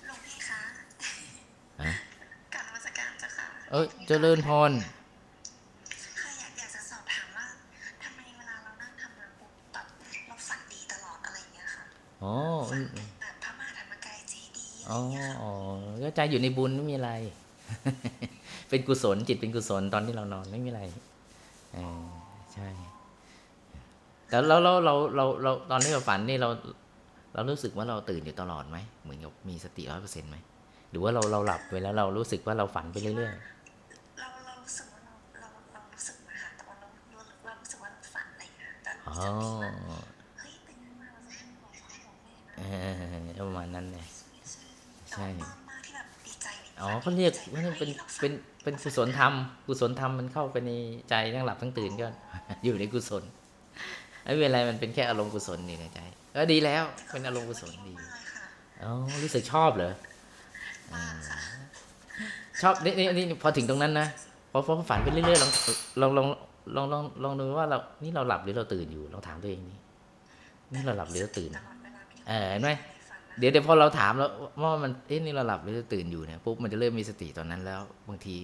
หลวงพี่คะฮะกรารนมัสการเจ้าค่ะเอ้ยเจริญพรค่ะอยากอยากจะสอบถามว่าทำไมเวลาเรานั่งทำงานปุ๊บแบบเราฝันดีตลอดอะไรอย่างเงี้ยค่ะอ๋ออืมแบบพระมหาธรรมกายเจดีย์อะไรอ๋ออย่างเงี้ยค่ะอ๋อก็ใจอยู่ในบุญไม่มีอะไร เป็นกุศลจิตเป็นกุศลตอนที่เรานอนไม่มีอะไรเออใช่ แต่แล้วเราเราเราเราตอนที่เราฝันนี่เรา เรารู้สึกว่าเราตื่นอยู่ตลอดไหมเหมือนกับมีสติร้อยเปอร์เซ็นต์ไหมหรือว่าเราเราหลับไปแล้วเรารู้สึกว่าเราฝันไปเรื่อยเราเรารู้สึกว่าเราเราเรารู้สึกนะคะแต่ว่าเราเราเรารู้สึกว่าเราฝันอะไรอย่างเงี้ยแต่ๆอ๋อรู้สึกว่าเฮ้ยตื่นขึ้นมาเราจะให้บอกพ่อบอกแม่นะเออประมาณนั้นเลยใช่แต่ว่ามากๆที่แบบดีใจในอ๋อฝันเขาเรียกดีใจว่าฮ้ยเป็นราฝัเป็น เป็นกุศลธรรม กุศลธรรมมันเข้าไปในใจทั้งหลับทั้งตื่นก็ อยู่ในกุศลไม่เป็นไรมันเป็นแค่อารมณ์กุศลนี่ในใจก็ดีแล้วเป็นอารมณ์กุศลดีมากค่ะอ๋อรู้สึกชอบเหรอมากค่ะชอบนี่นี่นี่พอถึงตรงนั้นนะพอพอฝันไปเรื่อยๆลองลองลองลองลองลองดูว่าเรานี่เราหลับหรือเราตื่นอยู่ลองถามตัวเองนี่นี่เราหลับหรือเราตื่นตลอดเวลาไม่ได้เออเห็นไหมฝันนะ เดี๋ยวเดี๋ยวพอเราถามแล้วว่ามันเอ๊ะนี่เราหลับหรือตื่นอยู่เนี่ยปุ๊บมันจะเริ่มมีสติตอนนั้นแล้วบางที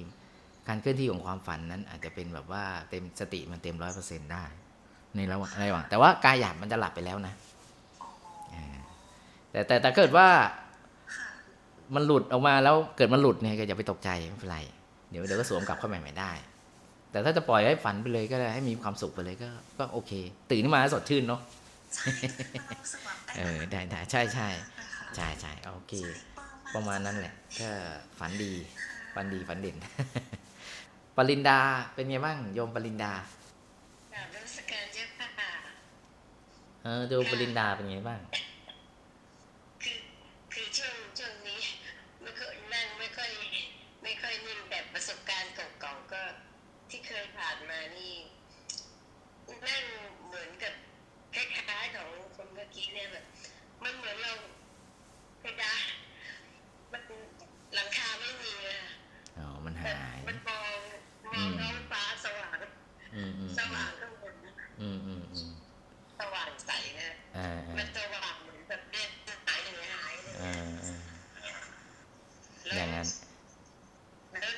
การเคลื่อนที่ของความฝันนั้น อาจจะเป็นแบบว่าเต็มสติมันเต็มร้อยเปอร์เซ็นต์ได้ ในระหว่างในระหว่างแต่ว่ากายหยาบมันจะหลับไปแล้วนะแต่แต่แต่เกิดว่ามันหลุดออกมาแล้วเกิดมันหลุดเนี่ยก็อย่าไปตกใจไม่เป็นไรเดี๋ยวเดี๋ยวก็สวมกลับเข้าใหม่ใหม่ได้ แต่ถ้าจะปล่อยให้ฝันไปเลยก็ได้ให้มีความสุขไปเลยก็ก็โอเค ตื่นขึ้นมาสดชื่นเนาะ เรารู้สึกว่าเออได้ได้ใช่ใช่นะคะใช่ใช่โอเคใช่ปลื้มมากประมาณนั้นแหละก็ฝันดีฝันดีฝันเด่นปรินดาเป็นไงบ้างโยมปรินดากราบนมัสการเจ้าค่ะเออโยมปรินดาเป็นไงบ้าง คือคือช่วงช่วงนี้ไม่ค่อยนั่งไม่ค่อยไม่ค่อยนิ่งแต่ประสบการณ์เก่าๆก็ที่เคยผ่านมานี่นั่งเหมือนกับคล้ายๆของคนเมื่อกี้เนี่ยแบบมันเหมือนเราเพดานมันหลังคาไม่มีอะ อ๋อมัน แบบ หาย มันมองมองท้องฟ้าสว่าง อืมอืม สว่างข้างบน อืมอืมอืม สว่างใสนะ อ่าอ่า มันสว่างเหมือนแบบเนี่ยหายเลยหายเลย อ่าอ่า แล้ว อย่างนั้น แล้ว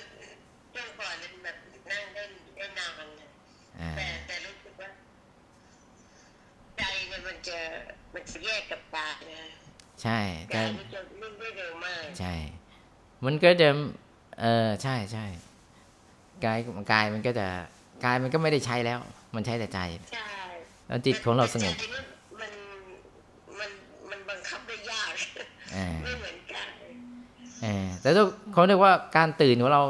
ช่วงก่อนนั้นแบบนั่งได้ได้นานนะ อ่า แต่แต่รู้สึกว่า ใจเนี่ยมันจะมันจะแยกกับกายนะ ใช่ กา แต่ ยมันจะนิ่งได้เร็วมาก ใช่ มันก็จะ เออใช่ใช่กายกายมันก็จะกายมันก็ไม่ได้ใช้แล้ว มันใช้แต่ใจใช่แล้วจิตของเราสงบแต่ใจนี่มันมันมันบังคับได้ยากอ่าไม่เหมือนกายเออแต่ถ้าเขาเรียกว่าการตื่นของเรา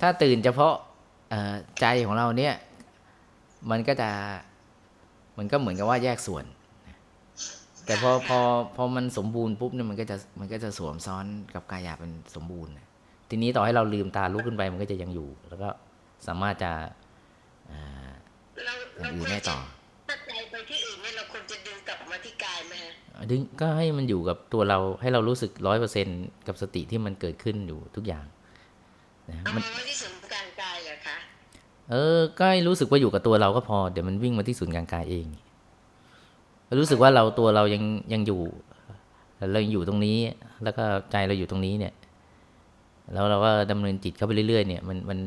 ถ้าตื่นเฉพาะเอ่อใจของเราเนี่ย มันก็จะ มันก็เหมือนกับว่าแยกส่วน แต่พอพอพอมันสมบูรณ์ปุ๊บเนี่ยมันก็จะมันก็จะสวมซ้อนกับกายหยาบเป็นสมบูรณ์ทีนี้ต่อให้เราลืมตาลุกขึ้นไปมันก็จะยังอยู่ แล้วก็สามารถจะเอ่อเราอย่าเรางอื่คนวรได้จะต่อถ้าใจไปที่อื่นเนี่ยเราควรจะดึงกลับมาที่กายไหมฮะดึงก็ให้มันอยู่กับตัวเราให้เรารู้สึกร้อยเปอร์เซ็นกับสติที่มันเกิดขึ้นอยู่ทุกอย่างนะเอามันมาไว้ที่ศูนย์กลางกายเหรอคะเออก็ให้รู้สึกว่าอยู่กับตัวเราก็พอเดี๋ยวมันวิ่งมาที่ศูนย์กลางกายเอง รู้สึกว่าเราตัวเรายังยังอยู่เรายังอยู่ตรงนี้ แล้วก็ใจเราอยู่ตรงนี้เนี่ย แล้วเราก็ดำเนินจิตเข้าไปเรื่อยๆเนี่ยมันมัน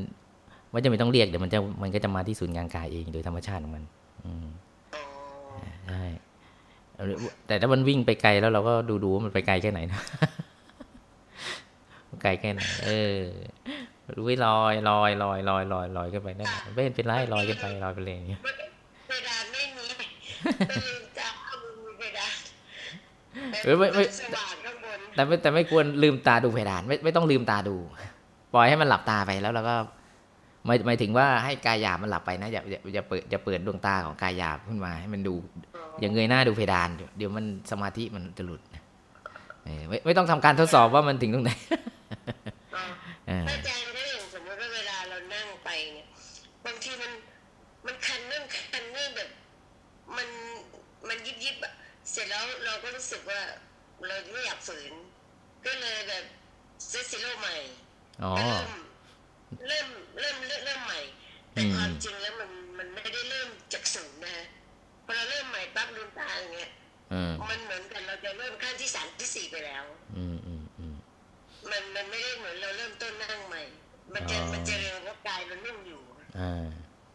ไม่จำเป็นต้องเรียกเดี๋ยวมันจะมันก็จะมาที่ศูนย์กลางกายเองโดยธรรมชาติของมัน อืมอ๋อใช่เอาเลยแต่ถ้ามันวิ่งไปไกลแล้วเราก็ดูดูว่ามันไปไกลแค่ไหนนะไกลแค่ไหนเออดูไว้ลอยลอยลอยลอยลอยลอยกันไปนั่นแหละไม่เป็นไรลอยกันไปลอยไปเลยอย่างเงี้ยเพดานไม่มีไม่มีจะเอามือเพดาน เออไม่ไม่สว่างข้างบนแต่ไม่แต่ไม่ควรลืมตาดูเพดาน ไม่ไม่ต้องลืมตาดู ปล่อยให้มันหลับตาไปแล้วเราก็หมายหมายถึงว่าให้กายหยาบมันหลับไปนะอย่าอย่าอย่าเปิดอย่าเปิดดวงตาของกายหยาบขึ้นมา ให้มันดู อย่าเงยหน้าดูเพดานเดี๋ยวเดี๋ยวมันสมาธิมันจะหลุดเออไม่ไม่ต้องทำการทดสอบว่ามันถึงตรงไหนอ๋อเอออาจารย์ก็อย่างสมมติว่าเวลาเรานั่งไปเนี่ยบางทีมันมันคันนั่นคันนี่แบบ มันมันยิบยิบอะเสร็จแล้วเราก็รู้ สึกว่าเราไม่อยากฝืน ก็เลยแบบเซตซิโร่ใหม่อ๋อก็เริ่มเริ่มเริ่มเริ่มใหม่ แต่อืมความจริงแล้วมันมันไม่ได้เริ่มจากศูนย์นะฮะพอเราเริ่มใหม่ปั๊บลืมตาอย่างเงี้ยอืมมันเหมือนกันเราจะเริ่มขั้นที่สามที่สี่ไปแล้ว อืมอืมอืมมันมันไม่ได้เหมือนเราเริ่มต้นนั่งใหม่ มันจะอ๋อมันจะเร็วเพราะกายเรานุ่มอยู่อ่า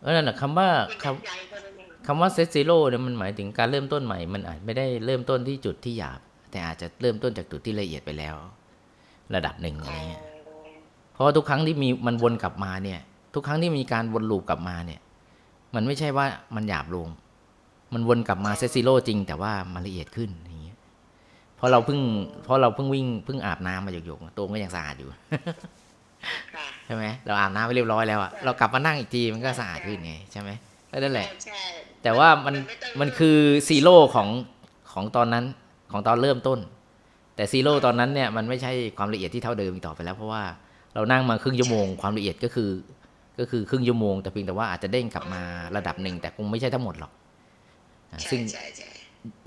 เออนั่นแหละคำว่าเป็นคใจเท่านั้นเองำ คำว่าเซตซีโร่เนี่ยมันหมายถึงการเริ่มต้นใหม่ มันอาจไม่ได้เริ่มต้นที่จุดที่หยาบ แต่อาจจะเริ่มต้นจากจุดที่ละเอียดไปแล้ว ระดับหนึ่งอะไรเงี้ยเพราะว่าทุกครั้งที่มีมันวนกลับมาเนี่ย ทุกครั้งที่มีการวนลูปกลับมาเนี่ย มันไม่ใช่ว่ามันหยาบลง มันวนกลับมาเซตซีโร่จริง แต่ว่ามันละเอียดขึ้นอย่างเงี้ยเพราะเราเพิ่งเพราะเราเพิ่งวิ่งเพิ่งอาบน้ำมาหยกๆตัวมันก็ยังสะอาดอยู่ค่ะใช่ไหมเราอาบน้ำไปเรียบร้อยแล้วอะเรากลับมานั่งอีกทีมันก็สะอาดขึ้นไงใช่ไหมก็ นั่นแหละใช่แต่ว่ามันไต้องมันคือ zero ของของตอนนั้นของตอนเริ่มต้น แต่ zero ตอนนั้นเนี่ยมันไม่ใช่ความละเอียดที่เท่าเดิมอีกต่อไปแล้ว เพราะว่าเรานั่งมาครึ่งชั่วโมงความละเอียดก็คือ ก็คือครึ่งชั่วโมง แต่เพียงแต่ว่าอาจจะเด้งกลับมาระดับหนึ่งแต่คงไม่ใช่ทั้งหมดหรอกอะใช่ซึ่งใช่ใช่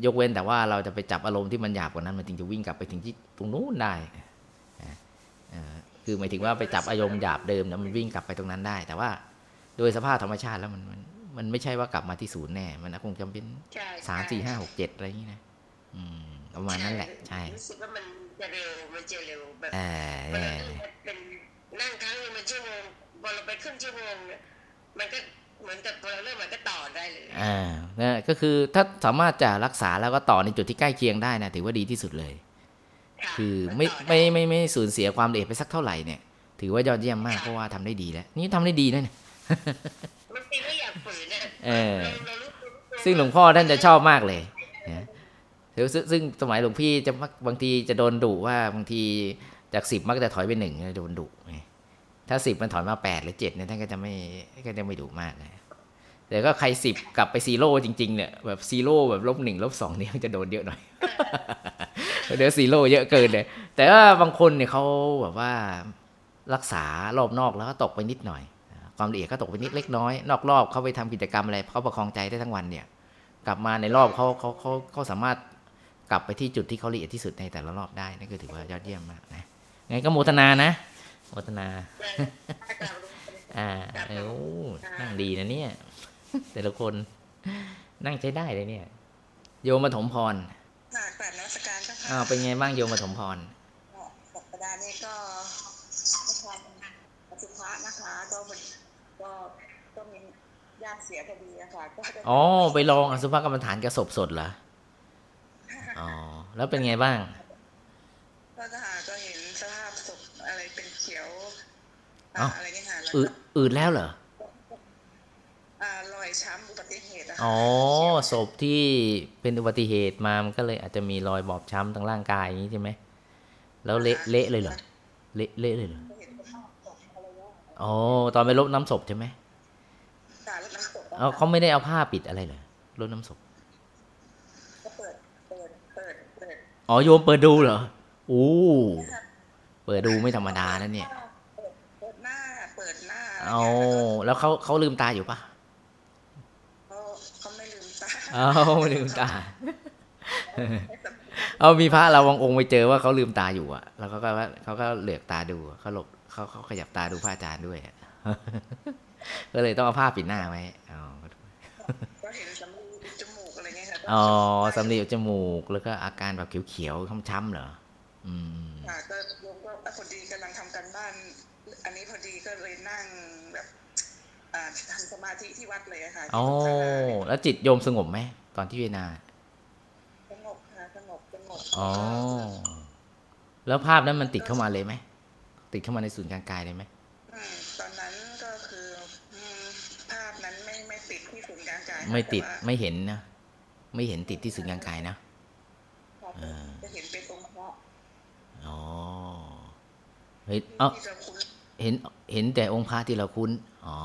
ยกเว้นแต่ว่าเราจะไปจับอารมณ์ที่มันหยาบกว่านั้นมันถึงจะวิ่งกลับไปถึงที่ตรงนู้นได้อะเอ่อคือหมายถึงว่าไปจับอารมณ์หยาบเดิมแล้วมันวิ่งกลับไปตรงนั้นได้ แต่ว่าโดยสภาพธรรมชาติแล้วมันมัน มันไม่ใช่ว่ากลับมาที่ศูนย์แน่ มันคงจำเป็นใช่สามสี่ห้าหกเจ็ดอะไรอย่างนี้นะอืมประมาณนั้นแหละ ใช่รู้สึกว่ามันจะเร็วมันจะเร็วแบบเออเวเอลาอเป็นนั่งครั้งหนึงมันชั่วโมงพอเราไปครึ่งชั่วโมงเนี่ยมันก็เหมือนกับพอเราเริ่มมันก็ต่อได้เลยอ่านะก็คือถ้าสามารถจะรักษาแล้วก็ต่อในจุดที่ใกล้เคียงได้นะถือว่าดีที่สุดเลยค่ะคือไม่นต่อด้ไม่ไม่ไม่สูญเสียความละเอียดไปสักเท่าไหร่เนี่ย ถือว่ายอดเยี่ยมมากเพราะว่าทำได้ดีแล้ว นี่ทำได้ดีนะเนี่ย บางทีไม่อยากฝืนนะเออราเรารู้ตัวรู้ตัวซึ่งหลวงพ่อท่านจะชอบมากเลยนะเดี๋ยวซึ่งซึ่งสมัยหลวงพี่จะมักบางทีจะโดนดุว่าบางทีจากสิบมักจะถอยไปหนึ่งโดนดุไงถ้าสิบมันถอยมาแปดหรือเจ็ดเนี่ยท่านก็จะไม่ก็จะไม่ดุมากนะแต่ก็ใครสิบกลับไป zero จริงๆเนี่ยแบบ zero แบบลบหนึ่งลบสองเนี่ยจะโดนเยอะหน่อยเดี๋ยวซีโร่เยอะเกินเลยแต่ว่าบางคนเนี่ยเขาแบบว่ารักษารอบนอกแล้วก็ตกไปนิดหน่อย ความละเอียดก็ตกไปนิดเล็กน้อย นอกรอบเขาไปทำกิจกรรมอะไรเขาประคองใจได้ทั้งวันเนี่ย กลับมาในรอบเขาเขาเขาเขาสามารถกลับไปที่จุดที่เขาละเอียดที่สุดในแต่ละรอบได้นั่นก็ถือว่ายอดเยี่ยมมากนะงั้นก็โมทนานะโมทนาถ้ากลับลงไปอ่าเออโอ้นั่งดีนะเนี่ย แต่ละคนนั่งใช้ได้เลยเนี่ย โยมปฐมพรค่ะกราบนมัสการเจ้าค่ะอ้าวเป็นไงบ้างโยมปฐมพรสัปดาห์นี้ก็ไม่ทำปัจจุบันนะคะ ก็มันก็ก็มี ญาติเสียคดีอะค่ะก็ได้อ๋อไปลองอสุภกรรมฐานกับศพสดเหรออ๋อแล้วเป็นไงบ้าง ก็จะหาก็เห็นสภาพศพอะไรเป็นเขียวเอ้า อะไรเนี่ยค่ะแล้วอืดก็อืดแล้วเหรออ่ารอยช้ำอุบัติเหตุอะค่ะอ๋อศพที่เป็นอุบัติเหตุมามันก็เลยอาจจะมีรอยบอบช้ำทางร่างกายอย่างนี้ใช่ไหมแล้วเละเละเลยเหรอเละเละเลยเหรอก็เห็นสภาพศพอะไรเงี้ยอ๋อตอนไปลบน้ำศพใช่ไหม การลดน้ำศพอะ เอาเขาไม่ได้เอาผ้าปิดอะไรเหรอลดน้ำศพก็เปิดเปิดเปิดเปิดอ๋อโยมเปิดดูเหรอโอ้เปิดดูไม่ธรรมดานะเนี่ยเปิดเปิดหน้าเปิดหน้าะไรเอางี้ยแล้วก็แล้วเขาเขาลืมตาอยู่ปะเขาเขาไม่ลืมตาเอาไม่ลืมตาเอามีพระเราบางองค์ไปเจอว่าเขาลืมตาอยู่อะแล้วเขาก็ว่าเขาก็เหลือกตาดูเขาหลบเขาเขาขยับตาดูพระอาจารย์ด้วยอะ ก็เลยต้องเอาผ้าปิดหน้าไว้อ๋อก็เห็นสำลีจมูกอะไรเงี้ยค่ะอ๋อสำลีจมูกแล้วก็อาการแบบเขียวๆช้ำๆเหรออืมค่ะก็โยมก็พอดีกำลังทำการบ้าน อันนี้พอดีก็เลยนั่งแบบอ่าทำสมาธิที่วัดเลยอะค่ะอ๋อที่ตรงข้างหน้าเนี่ยแล้วจิตโยมสงบไหมตอนที่เวนาสงบค่ะสงบสงบอ๋อแล้วภาพนั้นมันติดเข้ามาเลยไหมติดเข้ามาในศูนย์กลางกายเลยไหมอืม ไม่ติดแต่ว่าไม่เห็นนะ ไม่เห็นติดที่ศูนย์กลางกายนะเออจะเห็นเป็นองค์พระอ๋อเห็นเอ้าที่เราคุ้นเห็นเห็นแต่องค์พระที่เราคุ้น อ๋อ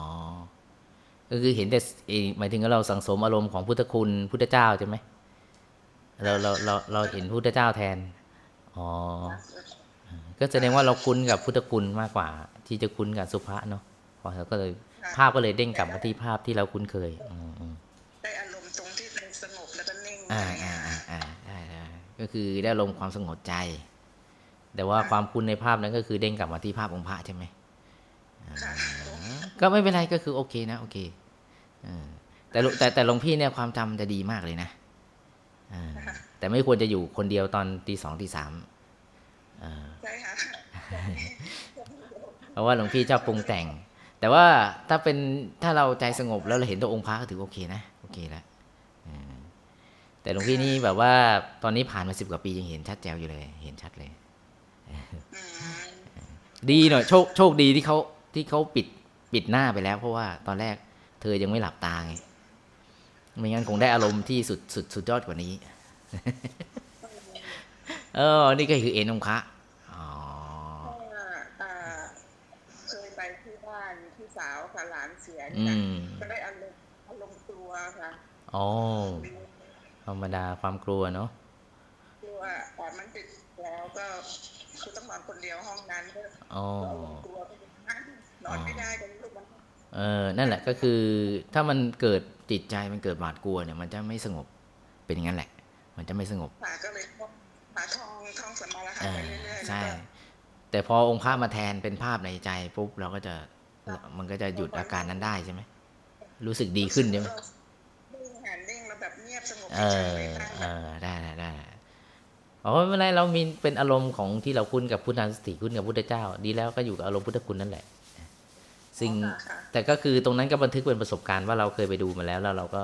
ก็คือเห็นแต่เอ่อหมายถึงว่าเราสังสมอารมณ์ของพุทธคุณพุทธเจ้าใช่ไหมเราเราเราเราเห็นพุทธเจ้าแทน อ๋อ ก็แสดงว่าเราคุ้นกับพุทธคุณมากกว่า ที่จะคุ้นกับสุภาษเนาะพอเราก็เลยภาพก็เลยเด้งกลับมาที่ภาพที่เราคุ้นเคยอืมอื อ่าอ่าอ่าอ่าได้ได้ก็คือได้ลมณ์ความสงบใจ แต่ว่าความคุ้นในภาพนั้นก็คือเด้งกลับมาที่ภาพองค์พระใช่ไหมค่ะก็ไม่เป็นไรก็คือโอเคนะ โอเคเออแต่หลวงแต่แต่หลวงพี่เนี่ยความจำจะดีมากเลยนะเออแต่ไม่ควรจะอยู่คนเดียวตอนตีสองตีสามเออใช่ค่ะเพราะว่าหลวงพี่ชอบปรุงแต่ง แต่ว่าถ้าเป็นถ้าเราใจสงบแล้วเราเห็นตัวองค์พระก็ถือโอเคนะ โอเคแล้วเออ แต่หลวงพี่นี่แบบว่าตอนนี้ผ่านมาสิบกว่าปียังเห็นชัดแจ๋วอยู่เลย เห็นชัดเลยอืมดีหน่อยโชคโชคดีที่เขาที่เขาปิดปิดหน้าไปแล้ว เพราะว่าตอนแรกเธอยังไม่หลับตาไงไม่งั้นคงได้อารมณ์ที่สุดสุดสุดยอดกว่านี้ เออ นี่ก็คือเอ็นองคะอ๋อเพราะว่าอ่าเคยไปที่บ้านพี่สาวค่ะหลานเสียอืเนี่ยมก็ได้อารมณ์อารมณ์กลัวค่ะ อ๋อ ธรรมดาความกลัวเนาะกลัวแต่มันติดแล้วก็คือต้องนอนคนเดียวห้องนั้นก็อ๋อกลัวก็นั่งนอนไม่ได้กันลูกมันเออ นั่นแหละก็คือถ้ามันเกิดจิตใจมันเกิดหวาดกลัวเนี่ย มันจะไม่สงบเป็นอย่างนั้นแหละ มันจะไม่สงบหาก็เลยต้องหาทองทองสมาราคาเอไปอเรื่อยๆใช่แล้วก็แต่พอองค์พระมาแทนเป็นภาพในใจปุ๊บเราก็จะมันก็จะหยุดอาการนั้นได้ใช่ไหมรู้สึกดีขึ้นใช่ไหม นิ่งหันนิ่งแล้วแบบ เงียบสงบเอเฉอยๆนั่งเออได้ได้ได้อ๋อไม่เป็นไรเรามีเป็นอารมณ์ของที่เราคุ้นกับพุทธานุสติคุ้นกับพุทธเจ้า ดีแล้วก็อยู่กับอารมณ์พุทธคุณนั่นแหละซึ่งค่ะแต่ก็คือตรงนั้นก็บันทึกเป็นประสบการณ์ว่าเราเคยไปดูมาแล้วแล้วเราก็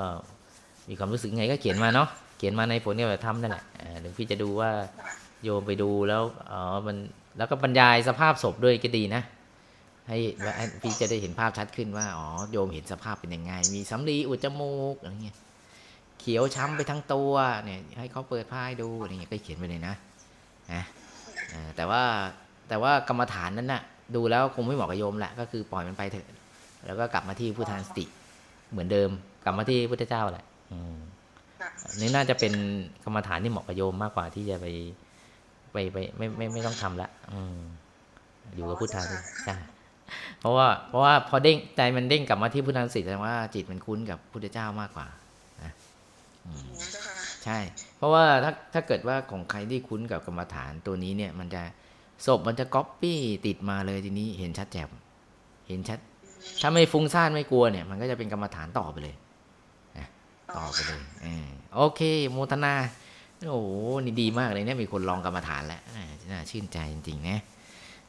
มีความรู้สึกไงก็เขียนมาเนาะเขียนมาในผลเนี่ยแบบทำนั่นแหละเออเดี๋ยวพี่จะดูว่าโยมไปดูแล้วอ๋อมันแล้วก็บรรยายสภาพศพด้วยก็ดีนะให้ว่าให้พี่จะได้เห็นภาพชัดขึ้นว่าอ๋อโยมเห็นสภาพเป็นยังไง มีสำลีอุดจมูกอะไรเงี้ย เขียวช้ำไปทั้งตัวเนี่ยให้เขาเปิดผ้าให้ดูอะไรเงี้ยก็เขียนไปเลยนะนะแต่ว่าแต่ว่ากรรมฐานนั้นน่ะดูแล้วคงไม่เหมาะกับโยมแหละก็คือปล่อยมันไปเถอะ แล้วก็กลับมาที่พุทธานสติ เหมือนเดิม กลับมาที่พุทธเจ้าแหละอืมนี่น่าจะเป็นกรรมฐานที่เหมาะกับโยมมากกว่าที่จะไปไปไปไม่ไม่ไม่ต้องทำละอืมอยู่กับพุทธานุสติใช่เพราะว่าเพราะว่าพอเด้งใจมันเด้งกลับมาที่พุทธานสติแสดงว่าจิตมันคุ้นกับพุทธเจ้ามากกว่า ใช่ เพราะว่าถ้าถ้าเกิดว่าของใครที่คุ้นกับกรรมฐานตัวนี้เนี่ย มันจะศพมันจะก๊อปปี้ติดมาเลยทีนี้เห็นชัดแจ่มเห็นชัด ถ้าไม่ฟุ้งซ่านไม่กลัวเนี่ย มันก็จะเป็นกรรมฐานต่อไปเลยนะต่อไปเลยเออโอเค โมทนา โอ้โห นี่ดีมากเลยเนี่ย มีคนลองกรรมฐานแล้วน่าน่าชื่นใจจริงๆนะ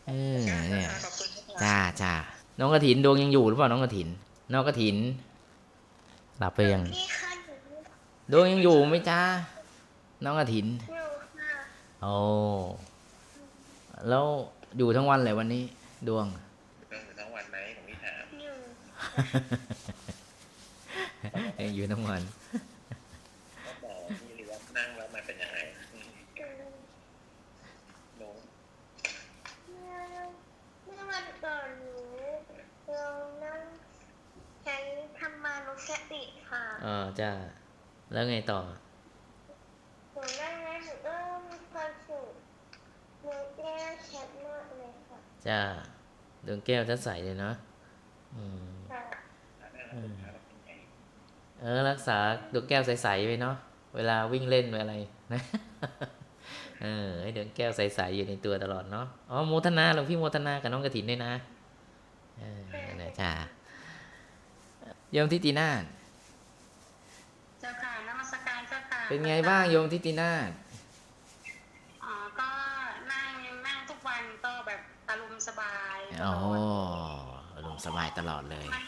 เออ เนี่ยขอบคุณค่ะจ้าจ้า น้องกระถินดวงยังอยู่หรือเปล่า น้องกระถิน น้องกระถิน หลับไปยังพี่คะหนู ดวงยังอยู่ไหมจ้าน้องกระถินอยู่ค่ะโอ้แล้วอยู่ทั้งวันเลยวันนี้ ดวงต้องอยู่ทั้งวันไหมหลวงพี่ถามอยู่ยังอยู่ทั้งวันก็บอกพี่เลี้ยงนั่งแล้วมันเป็นยังไงอืมหนูเมื่อเมื่อวันก่อนหนูลองนั่งใช้ธรรมานุสติค่ะอ๋อจ้า แล้วไงต่อหนูนั่งแล้วหนูก็มีความสุขหนูแก้ชัดมากเลยค่ะจ้าดวงแก้วจะใสเลยเนาะอืมค่ะอืมเออรักษาดวงแก้วใสๆไว้เนาะเวลาวิ่งเล่นอะไรนะเออให้ดวงแก้วใสๆอยู่ในตัวตลอดเนาะอ๋อโมทนาหลวงพี่โมทนากับน้องกระถินด้วยนะเออนั่นแหละจ้าโยมทิตินาถ เจ้าค่ะนมัสการ เจ้าค่ะเป็นไงบ้างโยมทิตินาถอ๋อ ก็นั่งนั่งทุกวันก็แบบอารมณ์สบายตอ๋อลอดอารมณ์สบายตลอดเลยมัน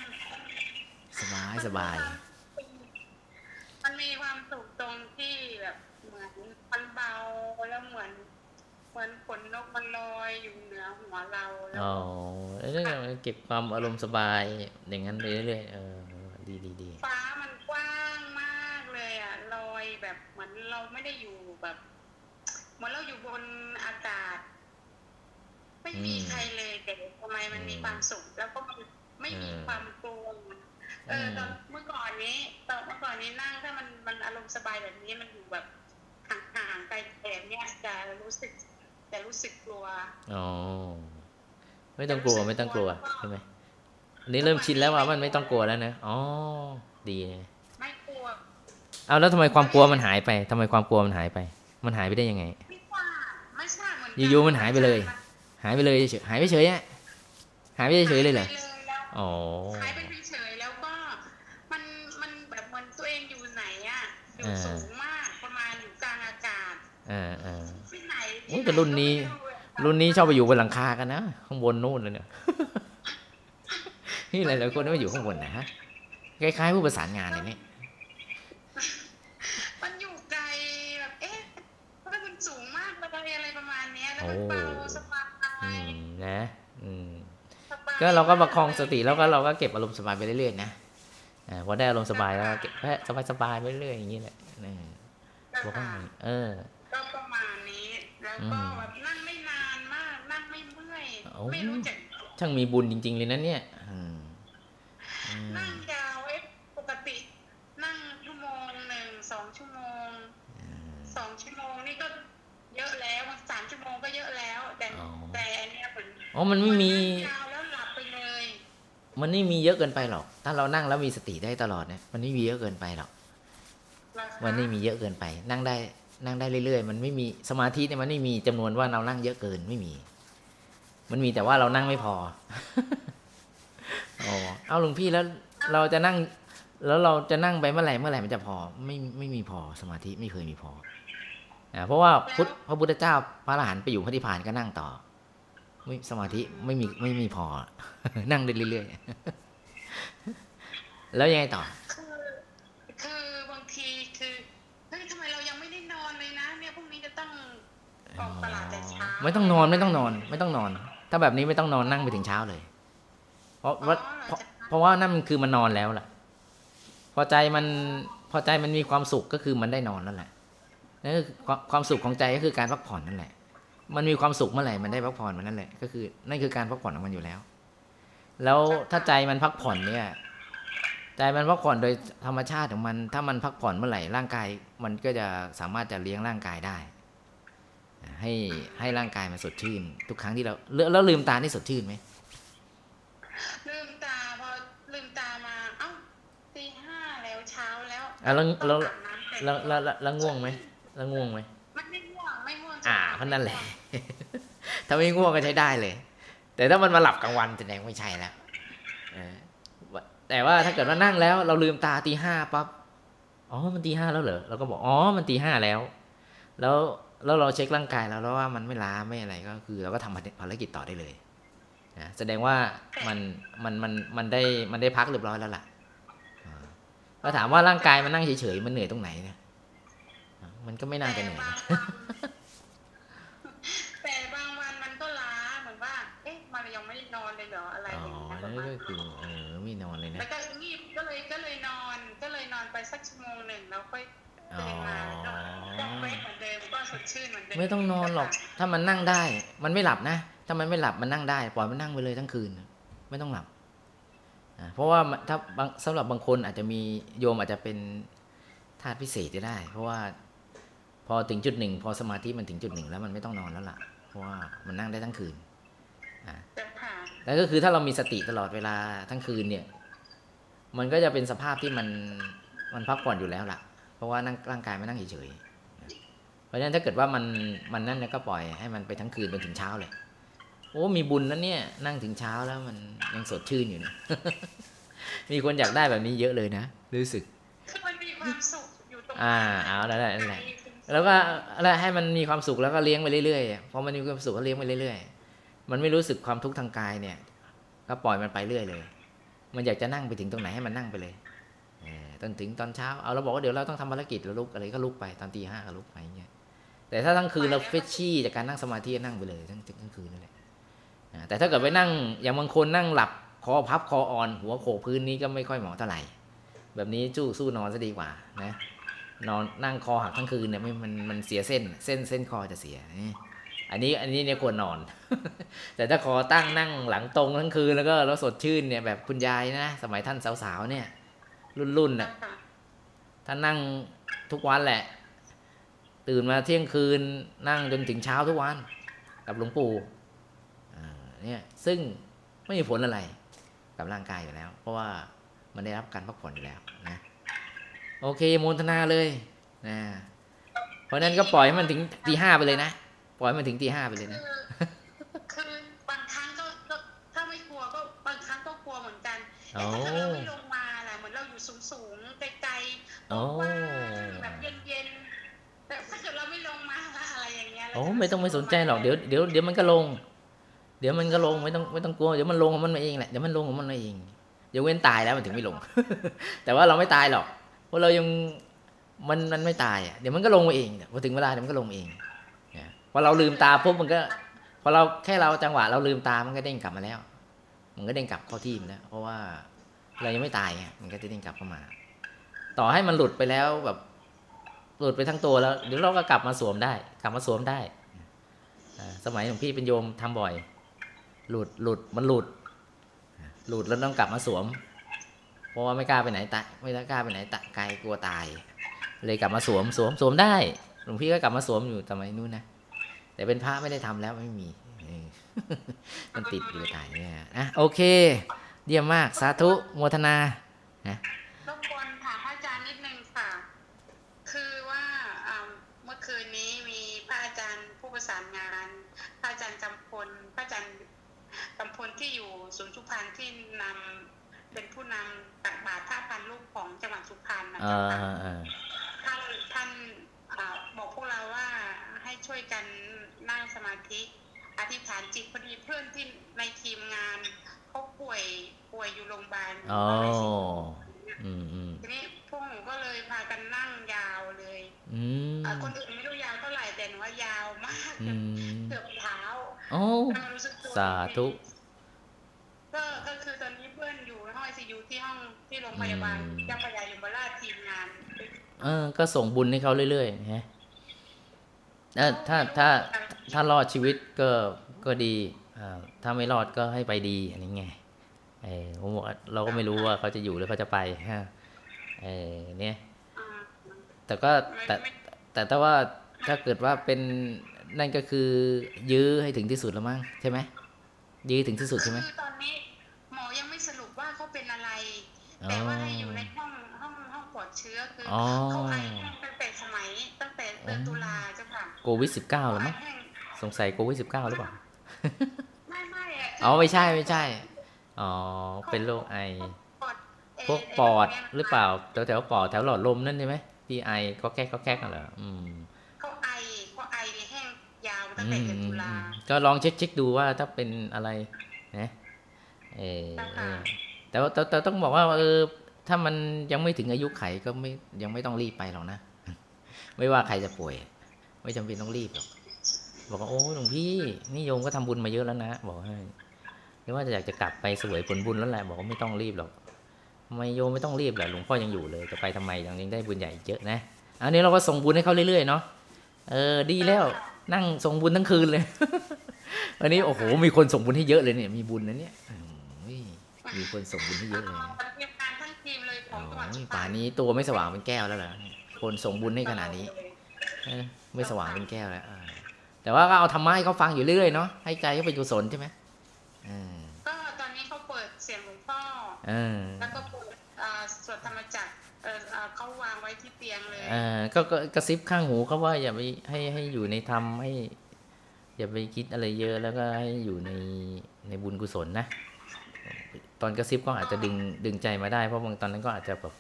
สบายสบาย มันมีความสุขตรงที่แบบเหมือนมันเบาแล้วเหมือนเหมือนขนนกมันลอยอยู่เหนือหัวเราแล้วอ๋อแล้วก็เก็บความอารมณ์สบายอย่างนั้นไปเรื่อยๆเออดีดีดีฟ้ามันกว้างมากเลย อะลอยแบบเหมือนเราไม่ได้อยู่แบบเหมือนเราอยู่บนอากาศ ไม่มีใครเลยแต่ทำไมมันมีความสุขแล้วก็มันไม่มีเออความกลัวเออตอนเมื่อก่อนนี้ตอนเมื่อก่อนนี้นั่งถ้ามันมันอารมณ์สบายแบบนี้มันอยู่แบบห่างๆไกลๆแบบเนี้ยจะรู้สึกจะรู้สึกกลัวอ๋อไม่ต้องกลัวไม่ต้องกลัวใช่ไหมอันนี้เริ่มชินแล้วว่ามันไม่ต้องกลัวแล้วนะอ๋อดีนะไม่กลัว เอาแล้วทำไมความกลัวมันหายไปทำไมความกลัวมันหายไป มันหายไปได้ยังไงไม่ทราบไม่ทราบเหมือนกัอยู่ๆมันหายไปเลย หายไปเลยเฉยหายไปเฉยอะหายไปเฉยๆเลยเหรอหาไปแล้วอ๋อหายไปเฉยๆแล้วก็มันมันแบบเหมันตัวเองอยู่ไหนอะอยู่สูงมากประมาณอยู่กลางอากาศอ่าอ่าที่ไหนโอ้ยแต่รุ่นนี้ รุ่นนี้ชอบไปอยู่บนหลังคากันนะข้างบนนู่นเลยเนี่ยนี่หลายๆคนก็อยู่ข้างบนนะฮะคล้ายๆผู้ประสานงานเลยเนี่ย มันอยู่ไกลแบบเอ๊ะทำไมมันสูงมากเลยอะไร ประมาณเนี้ยแล้วมันเบาสบาอืยมนะ อืมสบายก็เราก็ประคองสติแล้วก็เราก็เก็บอารมณ์สบายไปเรื่อยๆนะอ่าพอได้อารมณ์สบายแล้วก็เก็บสบายๆไปเรื่อยๆอย่างนี้แหละนี่ก็บอกว่าค่ะเออ ก็ประมาณนี้ แล้วอืก็มแบบนั่งไม่นานมาก นั่งไม่เมื่อยโอ้ไม่รู้จักช่างมีบุญจริง ๆ เลยนะเนี่ยอืมอืมนั่งยาวเอ้ปกติ นั่งชั่วโมงหนึ่งสองชั่วโมงสองชั่วโมงนี่ก็เยอะแล้วสา มชั่วโมงก็เยอะแล้ว แต่อ๋อแต่อันเนี้ยเหมือนอ๋อมันไม่มีนั่งยาวแล้วหลับไปเลยมันไม่มีเยอะเกินไปหรอก ถ้าเรานั่งแล้วมีสติได้ตลอดเนี่ยมันไม่มีเยอะเกินไปหรอกเหรอคะมันไม่มีเยอะเกินไป นั่งได้นั่งได้เรื่อยๆ มันไม่มีสมาธิเนี่ยมันไม่มีจำนวนว่าเรานั่งเยอะเกินไม่มี มันมีแต่ว่าเรานั่งไม่พออ๋อเอาหลวงพี่แล้วเราจะนั่ง แล้วเราจะนั่งไปเมื่อไหร่เมื่อไหร่มันจะพอ ไม่ไม่มีพอสมาธิไม่เคยมีพออ่า เพราะว่าพุทธพระพุทธเจ้าพระอรหันต์ไปอยู่พระนิพพานก็นั่งต่อไม่สมาธิไม่มีไม่มีพอ นั่งได้เรื่อยๆ แล้วยังไงต่อ คือคือบางทีคือเฮ้ยทำไมเรายังไม่ได้นอนเลยนะเนี่ยพรุ่งนี้จะต้องออกตลาดแต่เช้าไม่ต้องนอนไม่ต้องนอน ไม่ต้องนอน ถ้าแบบนี้ไม่ต้องนอนนั่งไปถึงเช้าเลย เพราะว่าเพราะเพราะว่านั่นมันคือมันนอนแล้วล่ะ พอใจมันพอใจมันมีความสุขก็คือมันได้นอนนั่นแหละ นั่นคือความความสุขของใจก็คือการพักผ่อนนั่นแหละ มันมีความสุขเมื่อไหร่มันได้พักผ่อนมันนั่นแหละ ก็คือนั่นคือการพักผ่อนของมันอยู่แล้ว แล้วถ้าใจมันพักผ่อนเนี่ยใจมันพักผ่อนโดยธรรมชาติของมัน ถ้ามันพักผ่อนเมื่อไหร่ร่างกาย มันก็จะสามารถจะเลี้ยงร่างกายได้ ให้ให้ร่างกายมันสดชื่น ทุกครั้งที่เราแล้วแล้วลืมตานี่สดชื่นไหมลืมตาพอลืมตามาเอ้าตีห้าแล้วเช้าแล้วอะแล้วต้แล้วองอาบน้ำเสร็จแล้วแล้วแล้วแล้วง่วงไหม แล้วง่วงไหมมันไม่ง่วงไม่ง่วงอ่าเพราะนั่นแหละ ถ้าไม่ง่วงก็ใช้ได้เลย แต่ถ้ามันมาหลับกลางวันแสดงไม่ใช่แล้วเออแต่ว่าถ้าเกิดว่านั่งแล้ว เราลืมตาตีห้าปั๊บอ๋อมันตีห้าแล้วเหรอเราก็บอกอ๋อมันตีห้าแล้ว แล้วแล้วเราเช็คร่างกายแล้วแล้วว่ามันไม่ล้าไม่อะไรก็คือ เราก็ทำภารกิจต่อได้เลยนะแสดงว่ามันมันมันมันได้มันได้พักเรียบร้อยแล้วล่ะอ่าก็ถามว่าร่างกายมันนั่งเฉยๆมันเหนื่อยตรงไหนเนี่ยอ่า มันก็ไม่น่าจะเหนื่อยแต่นะบางวันแต่บางวันมันก็ล้าเหมือนว่า เอ๊ะ มันยังไม่ได้นอนเลยเหรออะไรอ๋ออย่างเงี้ยปนั่ระนมาณก็คือเออไม่นอนเลยนะแล้วก็งีบก็เลยก็เลยนอน ก็เลยนอนไปสักชั่วโมงหนึ่งแล้วค่อยอ๋อตื่นมาก็ก็เฟรชเหมือนเดิมก็สดชื่นเหมือนเดิมไม่ต้องนอนหรอก ถ้ามันนั่งได้ มันไม่หลับนะ ถ้ามันไม่หลับมันนั่งได้ปล่อยมันนั่งไปเลยทั้งคืน ไม่ต้องหลับอ่าเพราะว่ามันถ้าบางสำหรับบางคนอาจจะมีโยมอาจจะเป็นธาตุพิเศษก็ได้ เพราะว่า พอถึงจุดหนึ่งพอสมาธิมันถึงจุดหนึ่งแล้วมันไม่ต้องนอนแล้วล่ะ เพราะว่ามันนั่งได้ทั้งคืนเจ้าค่ะแล้วก็คือถ้าเรามีสติตลอดเวลาทั้งคืนเนี่ย มันก็จะเป็นสภาพที่มันมันพักผ่อนอยู่แล้วล่ะ เพราะว่านั่งร่างกายมันนั่งเฉยๆเพราะฉะนั้นถ้าเกิดว่ามันมันนั่นเนี่ยก็ปล่อยให้มันไปทั้งคืนไปถึงเช้าเลย โอ้มีบุญแล้วเนี่ย นั่งถึงเช้าแล้วมันยังสดชื่นอยู่นะมีคนอยากได้แบบนี้เยอะเลยนะรู้สึกคือมันมีความสุขอยู่ตรงอ่าเอาแล้วแหละนั่น แหละแล้วก็อะไรให้มันมีความสุขแล้วก็เลี้ยงไปเรื่อยๆพอมันมีความสุขก็เลี้ยงไปเรื่อยๆ มันไม่รู้สึกความทุกข์ทางกายเนี่ย ก็ปล่อยมันไปเรื่อยเลย มันอยากจะนั่งไปถึงตรงไหนให้มันนั่งไปเลยเออตอนถึงตอนเช้า เอาเราบอกว่าเดี๋ยวเราต้องทำภารกิจเราลุกอะไรก็ลุกไปตอนตีห้าก็ลุกไปอย่างเงี้ย แต่ถ้าทั้งคืนเราเฟชชี่จากการนั่งสมาธิก็นั่งไปเลยทั้งทั้งคืนนั่นแหละอ่าแต่ถ้าเกิดไปนั่งอย่างบางคนนั่งหลับคอพับคออ่อน หัวโขกพื้นนี้ก็ไม่ค่อยเหมาะเท่าไหร่ แบบนี้จู้สู้นอนซะดีกว่านะ นอนนั่งคอหักทั้งคืนเนี่ยไม่มันมันเสียเส้น เส้นเส้นคอจะเสียนี่อันนี้อันนี้เนี่ยควรนอน แต่ถ้าขอตั้งนั่งหลังตรงทั้งคืนแล้วก็แล้วสดชื่นเนี่ยแบบคุณยายนะสมัยท่านสาวๆเนี่ย รุ่นรุ่นๆน่ะค่ะท่านนั่งทุกวันแหละ ตื่นมาเที่ยงคืนนั่งจนถึงเช้าทุกวัน กับหลวงปู่อ่าเนี่ยซึ่งไม่มีผลอะไรกับร่างกายอยู่แล้ว เพราะว่ามันได้รับการพักผ่อนอยู่แล้วนะ โอเคโมทนาเลยนะเพราะฉะนั้นก็ปล่อยให้มันถึงตีห้าไปเลยนะ ปล่อยให้มันถึงตีห้าไปเลยนะ คือคือบางครั้งก็ก็ถ้าไม่กลัวก็บางครั้งก็กลัวเหมือนกันแต่โอ้ถ้าเกิดเราไม่ลงมาล่ะเหมือนเราอยู่สูงสูงๆไกลๆโอ้ว่างๆแบบเย็นๆแต่ถ้าเกิดเราไม่ลงมาล่ะอะไรอย่างเงี้ยเราโอ้จะไม่ต้องไม่สนใจหรอกเดี๋ยวเดี๋ยวเดี๋ยวมันก็ลง เดี๋ยวมันก็ลงไม่ต้องไม่ต้องกลัวเดี๋ยวมันลงของมันมาเองแหละเดี๋ยวมันลงของมันมาเองเดี๋ยวเว้นตายแล้วมันถึงไม่ลง แต่ว่าเราไม่ตายหรอกเพราะเรายังมันมันไม่ตายอะเดี๋ยวมันก็ลงมาเองพอถึงเวลาเดี๋ยวมันก็ลงเองเนี่ยพอเราลืมตาปุ๊บมันก็พอเราแค่เราจังหวะเราลืมตามันก็เด้งกลับมาแล้ว มันก็เด้งกลับเข้าที่มันแล้วเพราะว่าเรายังไม่ตายมันก็จะเด้งกลับเข้ามา ต่อให้มันหลุดไปแล้วแบบหลุดไปทั้งตัวแล้วเดี๋ยวเราก็กลับมาสวมได้ กลับมาสวมได้สมัยของพี่เป็นโยมทำบ่อย หลุดหลุดมันหลุด หลุดแล้วต้องกลับมาสวม ราะว่าไม่กล้าไปไหนตะไม่กล้าไปไหนตะไกลกลัวตาย เลยกลับมาสวมสวมสวมได้หลวงพี่ก็กลับมาสวมอยู่สมัยนู้นนะแต่เป็นพระไม่ได้ทำแล้วไม่มีมันติดอยู่ตายเนี่ยอะโอเค เยี่ยมมากสาธุโมทนารบกวนถามพระอาจารย์นิดนึงค่ะ คือว่าเมื่อคืนนี้มีพระอาจารย์ผู้ประสานงาน พระอาจารย์กำพลพระอาจารย์กำพลที่อยู่ศูนย์สุพรรณที่นำ เป็นผู้นำตักบาตรท่าพันลูกของจังหวัดสุพรรณนะเอเจ้าอค่ะเออท่านท่านอ่าบอกพวกเราว่าให้ช่วยกันนั่งสมาธิ อธิษฐานจิตพอดีเพื่อนที่ในทีมงานเขาป่วยป่วยอยู่โรงพยาบาลอ๋อ ICU อืมอืมทีนี้พวกหนูก็เลยพากันนั่งยาวเลยอืมอ่าคนอื่นไม่รู้ยาวเท่าไหร่แต่หนูว่ายาวมากอืมเกือบเท้าโอ้แล้วมันรู้สึกตัวสาธุก็ก็คือตอนนี้เพื่อนอยู่ในห้องไอซียู ที่ห้องที่โรงพยาบาลเจ้าพระยายมราชทีมงานเออ ก็ส่งบุญให้เขาเรื่อยๆฮะเออถ้าถ้าถ้ารอดชีวิตก็ก็ดีอ่าถ้าไม่รอดก็ให้ไปดีอันนี้ไงเออผมบอกว่าเราก็ไม่รู้ว่าเขาจะอยู่หรือเขาจะไปฮะเออเนี่ยอ่าแต่ก็แต่ไม่แต่ถ้าว่าถ้าเกิดว่าเป็นนั่นก็คือยื้อให้ถึงที่สุดแล้วมั้งใช่ไหมยื้อถึงที่สุดใช่ไหมคือตอนนี้หมอยังไม่สรุปว่า เขาเป็นอะไรอ๋อแต่ว่าให้อยู่ในห้องห้องห้องปลอดเชื้อคือออเขาไอแห้งตั้งแต่สมัยตั้งแต่เดือนตุลาเจ้าค่ะโควิดสิบเก้าหรือมั้งไอแห้งสงสัยโควิดสิบเก้าหรือเปล่าไม่ไม่อะอ๋อไม่ใช่ไม่ใช่อ๋อเป็นโรคไอปอดเพวกปอดหรือเปล่าแถวแถวๆปอดแถวหลอดลมนั่นใช่ไหมที่ไอก็แก๊กก็แก๊กกันเหรออืมเขาไอเขาไอในแห้งยาวตั้งอืแต่มเดือนตุลาก็ลองเช็คเช็คดูว่าถ้าเป็นอะไรนะเออค่ะเออ แต่ว่าแต่ต้องบอกว่าเออถ้ามันยังไม่ถึงอายุไขก็ไม่ยังไม่ต้องรีบไปหรอกนะ ไม่ว่าใครจะป่วย ไม่จำเป็นต้องรีบหรอกบอกว่าโอ้หลวงพี่นี่โยมก็ทำบุญมาเยอะแล้วนะบอกให้หรือว่าจะอยากจะกลับไปสวยผลบุญแล้วแหละบอกว่าไม่ต้องรีบหรอกไม่โยมไม่ต้องรีบแหละหลวงพ่อยังอยู่เลยจะไปทำไมยังยังได้บุญใหญ่เยอะนะอันนี้เราก็ส่งบุญให้เขาเรื่อยๆเนาะเออดีแล้วนั่งส่งบุญทั้งคืนเลย วันนี้โอ้โหมีคนส่งบุญให้เยอะเลยเนี่ยมีบุญนะเนี่ย มีคนส่งบุญให้เยอะเลยนะทีมงานทั้งทีมเลยของจังหวัดโอ้สุยพรป่ารณนี้ตัวไม่สว่างเป็นแก้วแล้วเหรอคนส่งบุญให้ขนาดนี้เออไม่สว่างเป็นแก้วแล้วอ่าแต่ว่าก็เอาธรรมะให้เขาฟังอยู่เรื่อยๆเนาะให้ใจเขาเป็นกุศลใช่ไหมเออก็ตอนนี้เขาเปิดเสียงหลวงพ่อเออแล้วก็เปิดอ่าสวดธรรมจักรเอออ่าเขาวางไว้ที่เตียงเลยเออก็ก็กระซิบข้างหูเขาว่าอย่าไปให้ให้อยู่ในธรรมให้อย่าไปคิดอะไรเยอะแล้วก็ให้อยู่ในในบุญกุศลนะ ตอนกระซิบก็อาจจะดึงดึงใจมาได้เพราะบางตอนนั้นก็อาจจะแบบ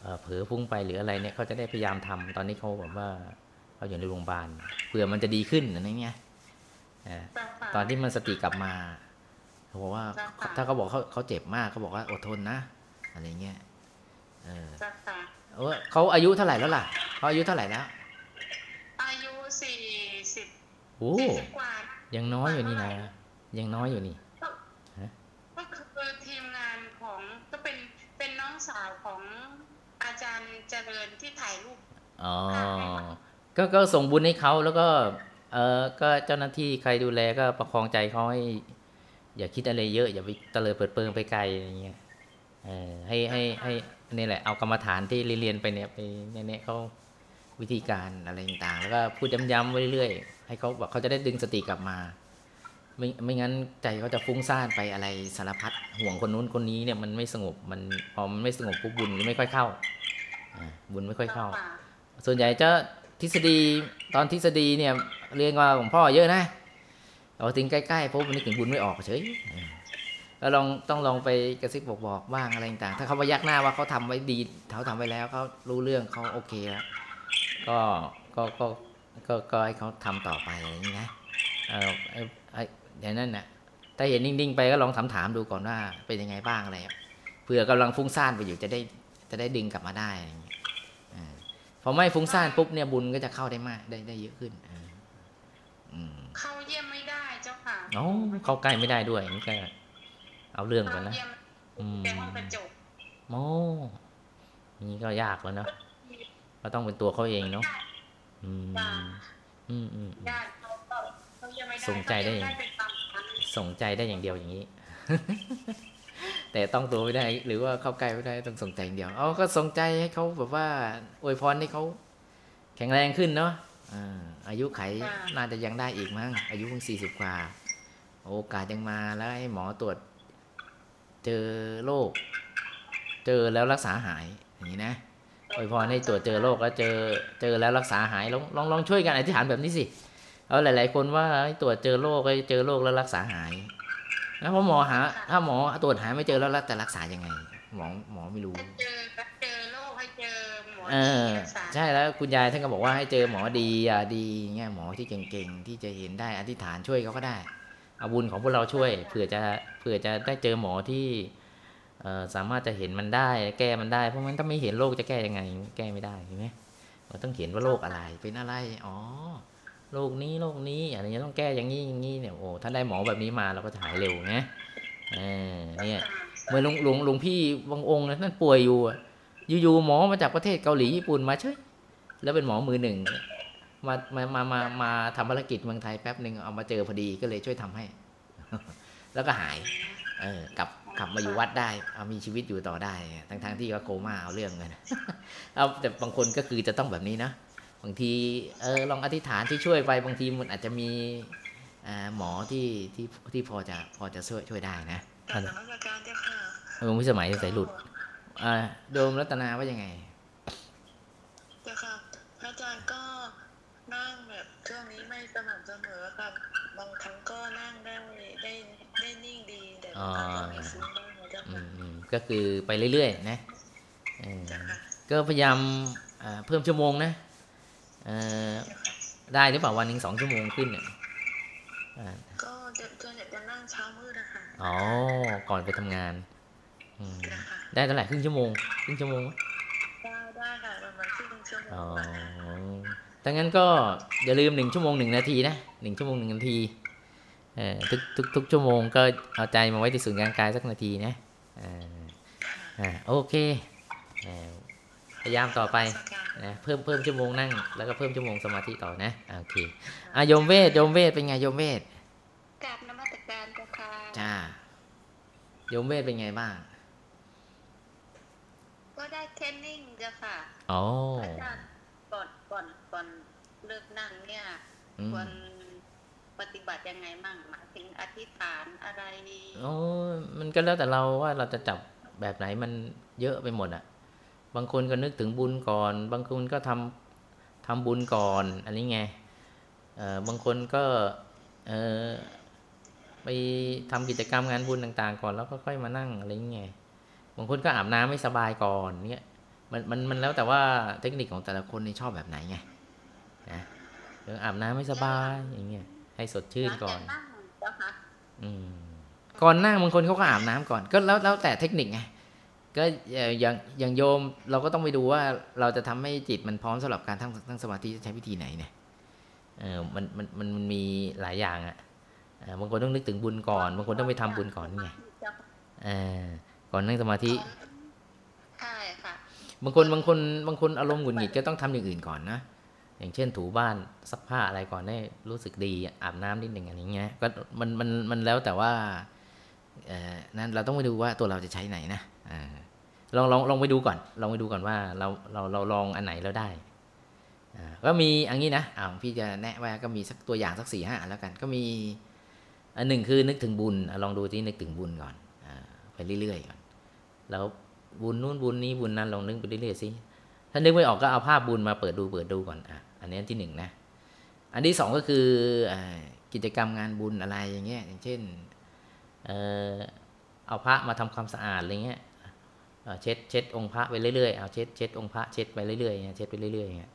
เอ่อเผลอพุ่งไปหรืออะไรเนี่ยเขาจะได้พยายามทำตอนนี้เขาแบบว่าเขาอยู่ในโรงพยาบาลเผื่อมันจะดีขึ้นอะไรเงี้ยเออเจ้าค่ะตอนที่มันสติกลับมาเขาบอกว่าเจ้าค่ะถ้าเขาบอกเขาเขาเจ็บมากเขาบอกว่าอดทนนะอะไรเงี้ยเออเจ้าค่ะเออเขาอายุเท่าไหร่แล้วล่ะเขาอายุเท่าไหร่แล้วอายุสี่สิบโอ้สี่สิบกว่ายังน้อยอยู่นี่นะยังน้อยอยู่นี่ ก็คือทีมงานของก็เป็นเป็นน้องสาวของอา จารย์เจริญที่ถ่ายรูปอ๋อก็ก็ส่งบุญให้เขาแล้วก็ เออก็เจ้าหน้าที่ใครดูแลก็ประคองใจเขาให้อย่าคิดอะไรเยอะ อย่าไปเตลิดเปิดเปิงไปไกลอะไรเงี้ยเออให้ให้ให้นี่แหละเอากรรมฐานที่เรียนไปเนี่ยไปเนี่ยเขาวิธีการอะไรต่างๆ แล้วก็พูดย้ำๆไว้เรื่อยๆให้เขาแบบเขาจะได้ดึงสติกลับมา ไม่ไม่งั้นใจเขาจะฟุ้งซ่านไปอะไรสารพัดห่วงคนนู้นคนนี้เนี่ยมันไม่สงบมันพอมันไม่สงบปุ๊บบุญก็ไม่ค่อยเข้า บุญไม่ค่อยเข้าค่ะส่วนใหญ่จะทฤษฎีตอนทฤษฎีเนี่ย เรียนว่าหลวงพ่อเยอะนะเอาถึงใกล้ๆปุ๊บมันนึกถึงบุญไม่ออกเฉยเออแล้วลองต้องลองไปกระซิบบอกบอกบ้างอะไรต่างๆถ้าเขาพยักหน้าว่าเขาทำไว้ดีเขาทำไว้แล้วเขารู้เรื่องเขาโอเคแล้วก็ก็ก็ก็ก็ให้เขาทำต่อไปอะไรอย่างนี้นะเออไอ้ไอ้อย่างนั้นน่ะถ้าเห็นนิ่งๆไปก็ลองถามถามๆดูก่อนว่าเป็นยังไงบ้างอะไรอะเผื่อกำลังฟุ้งซ่านไปอยู่จะได้จะได้ดึงกลับมาได้ พอไม่ฟุ้งซ่านปุ๊บเนี่ยบุญก็จะเข้าได้มากได้ได้เยอะขึ้นอ่าอืมเข้าเยี่ยมไม่ได้เจ้าค่ะโอ้เข้าใกล้ไม่ได้ด้วยนี่ก็เอาเรื่องกันนะเข้าเยี่ยมอืมแต่ห้องกระจกโอ้นี่ก็ยากแล้วเนาะก็ต้องเป็นตัวเขาเองเนาะอืมอืมอืมอืมญาติเขาก็เขาเยี่ยมไม่ได้ส่งใจได้เขาเยี่ยมเป็นบางครั้งส่งใจได้อย่างเดียวอย่างนี้ แต่ต้องตัวไม่ได้ หรือว่าเข้าใกล้ไม่ได้ต้องส่งใจอย่างเดียวเอาก็ส่งใจให้เขาแบบว่าอวยพรให้เขาแข็งแรงขึ้นเนาะอ่าอายุไขน่าจะยังได้อีกมั้งอายุเพิ่งสี่สิบกว่า โอกาสยังมาแล้วให้หมอตรวจ เจอโรคเจอแล้วรักษาหายอย่างนี้นะอวยพรให้ตรวจเจอโรคแล้วเจอเจอแล้วรักษาหายลองลองลองช่วยกันอธิษฐานแบบนี้สิเอาหลาย ๆ คนว่าให้ตรวจเจอโรคให้เจอโรคแล้วรักษาหาย แล้วพอหมอหา ถ้าหมอตรวจหาไม่เจอแล้วจะรักษายังไง หมอหมอไม่รู้ให้เจอเจอโรคให้เจอหมอเออที่รักษาใช่แล้วคุณยายท่านก็บอกว่าให้เจอหมอดีอะดีเงี้ยหมอที่เก่งๆที่จะเห็นได้อธิษฐานช่วยเขาก็ได้เอาบุญของพวกเราช่วยเผื่อจะเผื่อจะได้เจอหมอที่เอ่อสามารถจะเห็นมันได้ แก้มันได้เพราะมันถ้าไม่เห็นโรคจะแก้ยังไง แก้ไม่ได้เห็นไหมมันต้องเห็นว่าโรคอะไรเป็นอะไรอ๋อ โรคนี้โรคนี้อะไรเงี้ยต้องแก้อย่างนี้อย่างนี้เนี่ยโอ้ถ้าได้หมอแบบนี้มาเราก็จะหายเร็วไงเนี่ยเหมื่อนหลวงหลวงหลวงพี่บางองค์นะนั่นป่วยอยู่อะอยู่ๆหมอมาจากประเทศเกาหลีญี่ปุ่นมาเฉยแล้วเป็นหมอมือหนึ่งมามามามามาทำภารกิจเมืองไทยแป๊บหนึ่งเอามาเจอพอดีก็เลยช่วยทำให้ แล้วก็หาย เออกลับกลับมาอยู่วัดได้ เอามีชีวิตอยู่ต่อได้ ทั้งทั้งที่ก็โคม่าเอาเรื่องเลยนะเอาแต่บางคนก็คือจะต้องแบบนี้นะ บางทีเออลองอธิษฐานที่ช่วยไปบางทีมันอาจจะมีอ่าหมอที่ที่ที่พอจะพอจะช่วยช่วยได้นะกราบนมัสการเจ้าค่ะหลวงพิสมัยสายหลุดอ่าโดมรัตนาว่ายังไงเจ้าค่ะพระอาจารย์ก็นั่งแบบช่วงนี้ไม่สม่ำเสมอครับบางครั้งก็นั่งได้ได้ได้นิ่งดีแต่บางครั้งก็มีฟุ้งบ้างนะเจ้าอืค่ะมอืมก็คือไปเรื่อยๆนะเออเจ้าค่ะก็พยายามอ่าเพิ่มชั่วโมงนะเออเจ้าค่ะ ได้หรือเปล่าวันหนึ่งสองชั่วโมงขึ้นเนี่ยอ่าก็จะจะอยากจะนั่งเช้ามืดนะคะอ๋อก่อนไปทำงานอืมเจ้าค่ะได้เท่าไหร่ครึ่งชั่วโมงครึ่งชั่วโมงไหมได้ได้ค่ะประมาณครึ่งชั่วโมงอ๋อค่ะดังนั้นก็อย่าลืมหนึ่งชั่วโมงหนึ่งนาทีนะหนึ่งชั่วโมงหนึ่งนาทีเอ่อทุกทุกทุกชั่วโมงก็เอาใจมาไว้ที่ศูนย์กลางกายสักนาทีนะอ่าอ่าโอเคเอ่อ พยายามต่อไปเจ้าค่ะนะเพิ่มเพิ่มชั่วโมงนั่ง แล้วก็เพิ่มชั่วโมงสมาธิต่อนะอ่าโอเคอะโยมเวทโยมเวทเป็นไงโยมเวทกราบนมัสการเจ้าค่ะจ้าโยมเวทเป็นไงบ้าง ก็ได้เทรนนิ่งเจ้าค่ะอ๋ออาจารย์ก่อนก่อนก่อนเลิกนั่งเนี่ยอืมควรปฏิบัติยังไงมั่งหมายถึงอธิษฐานอะไรโอ้มันก็แล้วแต่เราว่าเราจะจับแบบไหนมันเยอะไปหมดอะ บางคนก็นึกถึงบุญก่อน บางคนก็ทำทำบุญก่อน อันนี้ไงเออบางคนก็เออไปทำกิจกรรมงานบุญต่างๆ ก่อนแล้วก็ค่อยมานั่งอะไรเงี้ยบางคนก็อาบน้ำไม่สบายก่อนเนี่ยมันมันมันแล้วแต่ว่าเทคนิคของแต่ละคนนี่ชอบแบบไหนไงนะหรืออาบน้ำไม่สบายอย่างเงี้ยให้สดชื่นก่อนหลังจากนั่งเจ้าค่ะอืมก่อนนั่งบางคนเขาก็อาบน้ำก่อน ก็แล้วแล้วแต่เทคนิคไง ก็เอ่ออย่างอย่างโยมเราก็ต้องไปดูว่าเราจะทำให้จิตมันพร้อมสำหรับการทั้งทั้งสมาธิจะใช้วิธีไหนเนี่ยเออมันมันมันมันมีหลายอย่างอะ่ะเออบางคนต้องนึกถึงบุญก่อนบางคนต้องไปทำบุญก่อนไงเจ้าค่ะเออก่อนนั่งสมาธิใช่ค่ะบางคนบางคนบางคนอารมณ์หงุดหงิดก็ต้องทำอย่างอื่นก่อนนะอย่างเช่นถูบ้านซักผ้าอะไรก่อนได้รู้สึกดีอาบน้ำนิดหนึ่งอะไรเงี้ยก็มันมันมันแล้วแต่ว่าเอ่อนั้นเราต้องไปดูว่าตัวเราจะใช้ไหนนะอ่า ลองลองลองไปดูก่อน ลองไปดูก่อนว่าเราเราเราลองอันไหนแล้วได้ก็มีอันนี้นะอ่าพี่จะแนะว่าก็มีสักตัวอย่างสักสี่ห้าแล้วกัน ก็มีอันหนึ่งคือนึกถึงบุญอลองดูที่นึกถึงบุญก่อนอไปเรื่อยๆก่อนแล้วบุญนู่นบุญนี้บุญนั้นลองนึกไปเรื่อยๆสิถ้านึกไม่ออกก็เอาภาพบุญมาเปิดดูเปิดดูก่อนอะอันนี้ที่หนึ่งนะ อันที่สองก็คืออกิจกรรมงานบุญอะไรอย่างเงี้ยอย่างเช่นเออเอาพระมาทำความสะอาดอะไรเงี้ย เช็ดเช็ดองค์พระไปเรื่อยๆเอาเช็ดเช็ดองค์พระเช็ดไปเรื่อยๆเช็ดไปเรื่อยๆอย่างเงี้ย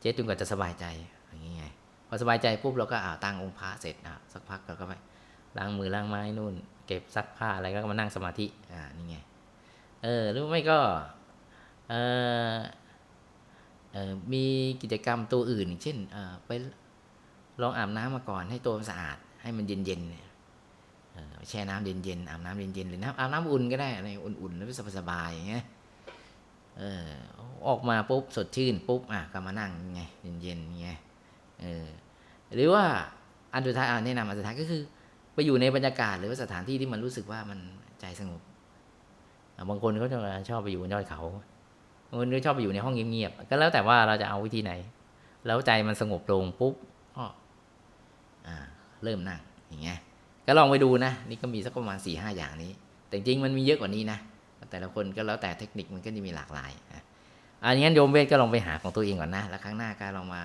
เช็ดจนกว่าจะสบายใจอย่างเงี้ยพอสบายใจปุ๊บเราก็อ่าตั้งองค์พระเสร็จอะสักพักเราก็ไปล้างมือล้างไม้นู่น เก็บซักผ้าอะไรก็มานั่งสมาธิอ่านี่ไงเออหรือไม่ก็เออเออมีกิจกรรมตัวอื่นเช่นเออไปลองอาบน้ำมาก่อนให้ตัวมันสะอาด ให้มันเย็นๆ แช่น้ำเย็นๆอาบน้ำเย็นๆหรือน้ำอาบน้ำอุ่นก็ได้อะไรอุ่นๆแล้วสบายๆอย่างเงี้ยเออออกมาปุ๊บสดชื่นปุ๊บอะก็มานั่งไงเย็นๆไงเออหรือว่าอันสุดท้ายอะแนะนำอันสุดท้ายก็คือ ไปอยู่ในบรรยากาศหรือว่าสถานที่ที่มันรู้สึกว่ามันใจสงบบางคนเขาจะชอบไปอยู่บนยอดเขาบางคนก็ชอบไปอยู่ในห้องเงียบๆก็แล้วแต่ว่าเราจะเอาวิธีไหน แล้วใจมันสงบลงปุ๊บก็อ่าเริ่มนั่งอย่างเงี้ย ก็ลองไปดูนะ นี่ก็มีสักประมาณ4ี่ห้าอย่างนี้ แต่จริงๆมันมีเยอะกว่านี้นะ แต่ละคนก็แล้วแต่เทคนิคมันก็จะมีหลากหลายอะอันงั้นโยมเวทก็ลองไปหาของตัวเองก่อนนะ แล้วครั้งหน้าก็ลองมา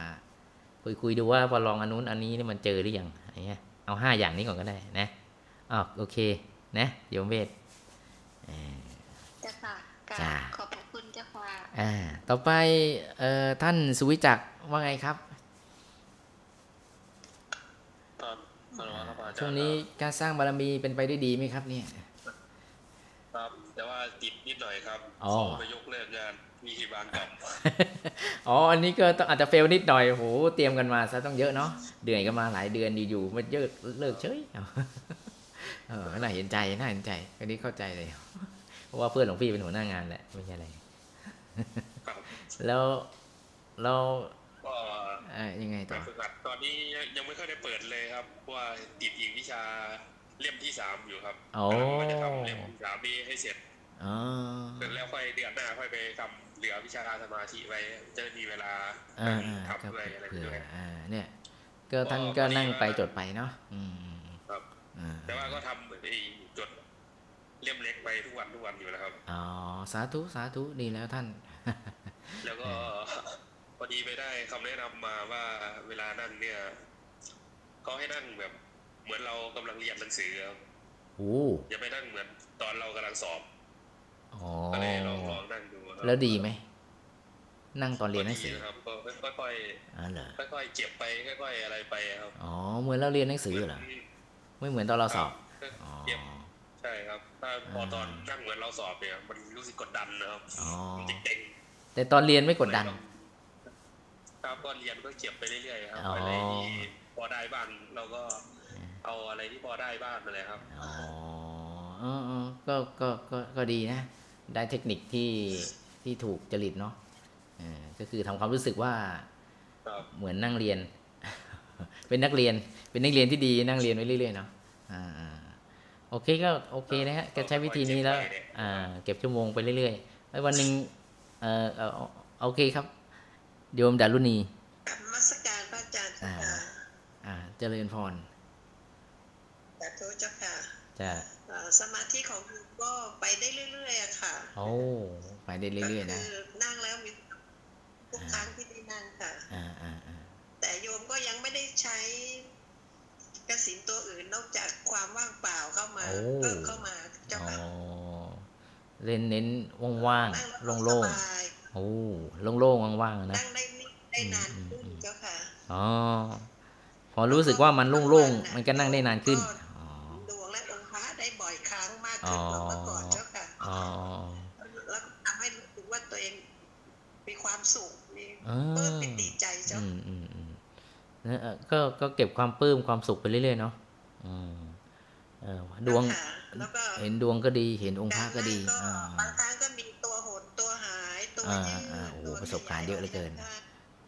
คุยคุยๆดูว่าพอลองอันนู้นอันนี้นี่มันเจอหรือยังอะไรเงี้ยเอาห้าอย่างนี้ก่อนก็ได้นะอ๋อโอเค นะโยมเวทเอ่อเจ้าค่ะกราจ้าบขอบพระคุณเจ้าค่ะอ่าต่อไปเอ่อท่านสุวิจักรว่าไงครับ ตอนตอนว่าครับอาจารย์ ช่วงนี้การสร้างบารมีเป็นไปได้ดีไหมครับเนี่ยครับแต่ว่าติดนิดหน่อยครับอ๋อขไปยกเลิกงานมีบางกับอ๋ออันนี้ก็ต้องอาจจะเฟลนิดหน่อยโหเตรียมกันมาซะต้องเยอะเนาะเดือยกันมาหลายเดือนอยู่ๆมันเยอะเลิกเฉยเอาเออน่าเห็นใจน่าเห็นใจอันนี้เข้าใจเลยเพราะว่าเพื่อนหลวงพี่เป็นหัวหน้างานแหละไม่ใช่อะไรครับแล้วแล้ว ก็เอ่อยังไงไปต่อฝึกหัดตอนนี้ยังยังไม่ค่อยได้เปิดเลยครับเพราะว่าติดอีกวิชาเล่มที่สามอยู่ครับโอ้กำลังว่าจะทำเล่มที่สามนี้ให้เสร็จอ๋อเสร็จแล้วค่อยเดือนหน้าค่อยไปทำเหลือวิชาสมาธิไว้จะได้มีเวลาอ่าอ่าทำก็ด้วยอะไรเผื่อด้วยอ่าเนี่ย ก็ท่านก็นั่งไปจดไปเนาะอืมอืมอืมครับอ่าแต่ว่าก็ทำเหมือนไอ้จดเล่มเล็กไปทุกวันทุกวันอยู่นะครับ อ๋อ สาธุ สาธุ ดีแล้วท่าน แล้วก็ พอดีไปได้คำแนะนำมาว่าเวลานั่งเนี่ยเขาให้นั่งแบบ เหมือนเรากำลังเรียนหนังสือครับโอ้อย่าไปนั่งเหมือนตอนเรากำลังสอบอ๋อก็เลยลองลองนั่งดูครับแล้วดีไหมนั่งตอนเรียนหนังสือก็ดีครับก็ค่อยอ๋อเหรอๆค่อยๆเจ็บไปค่อยๆอะไรไปครับอ๋อเหมือนเราเรียนหนังสือเหรอไม่เหมือนตอนเราสอบอ๋อเจ็บใช่ครับถ้าพอตอนนั่งเหมือนเราสอบเนี่ยมันรู้สึกกดดันนะครับอ๋อมันจะเก่งแต่ตอนเรียนไม่กดดัน ครับก็เรียนก็เก็บไปเรื่อยๆครับอ๋อออะไรที่พอได้บ้างเราก็เอาอะไรที่พอได้บ้างนั่นแหละครับอ๋อเออเออก็ก็ก็ก็ดีนะ ได้เทคนิคที่ที่ถูกจริตเนาะเออก็คือทำความรู้สึกว่าครับเหมือนนั่งเรียน เป็นนักเรียน เป็นนักเรียนที่ดีนั่งเรียนไว้เรื่อยๆเนาะอ่าอ่าโอเคก็โอเคนะฮะก็ใช้วิธีนี้แล้ว อ่า เก็บชั่วโมงไปเรื่อยๆแล้ววันหนึ่งเออเออโอเคครับ โยมดารุณีกรรมมัสการพระอาจารย์เจ้าค่ะอ่าเจริญพรสาธุเจ้าค่ะจะเอ่อสมาธิของคุณก็ไปได้เรื่อยๆอะค่ะโอ้ไปได้เรื่อยๆนะก็คือนั่งแล้วมีทุกครั้งที่ได้นั่งค่ะอ่าอ่าอ่าแต่โยมก็ยังไม่ได้ใช้กสินตัวอื่นนอกจากความว่างเปล่าเข้ามาเพิ่มเข้ามาเจ้าอ๋อค่ะเล่นเน้นว่างนั่งๆแล้วโล่งสบายๆ โอ้โล่งๆว่างๆนะนั่งได้นิ่งได้นานขึ้นอืมเจ้าค่ะอ๋อพอรู้สึกว่ามันโล่งๆมันก็นั่งได้นานขึ้นอ๋อดวงและองค์พระได้บ่อยครั้งมากขึ้นกว่าเมื่อก่อนเจ้าค่ะอ๋อแล้วก็ทำให้รู้สึกว่าตัวเองมีความสุขมีอ่าเพิ่มปิติใจเจ้าอืมอืมอืมนะเอ่อก็ก็เก็บความปลื้มความสุขไปเรื่อยๆเนาะอืมเออดวงค่ะแล้วก็เห็นดวงก็ดี เห็นองค์พระก็ดีารนั่งอ่าบางครั้งก็มีตัวหดตัวหายตัว อ่ายืดอ่าโอ้โหตัวประสบการณ์เยอะเหลือเกินใหญ่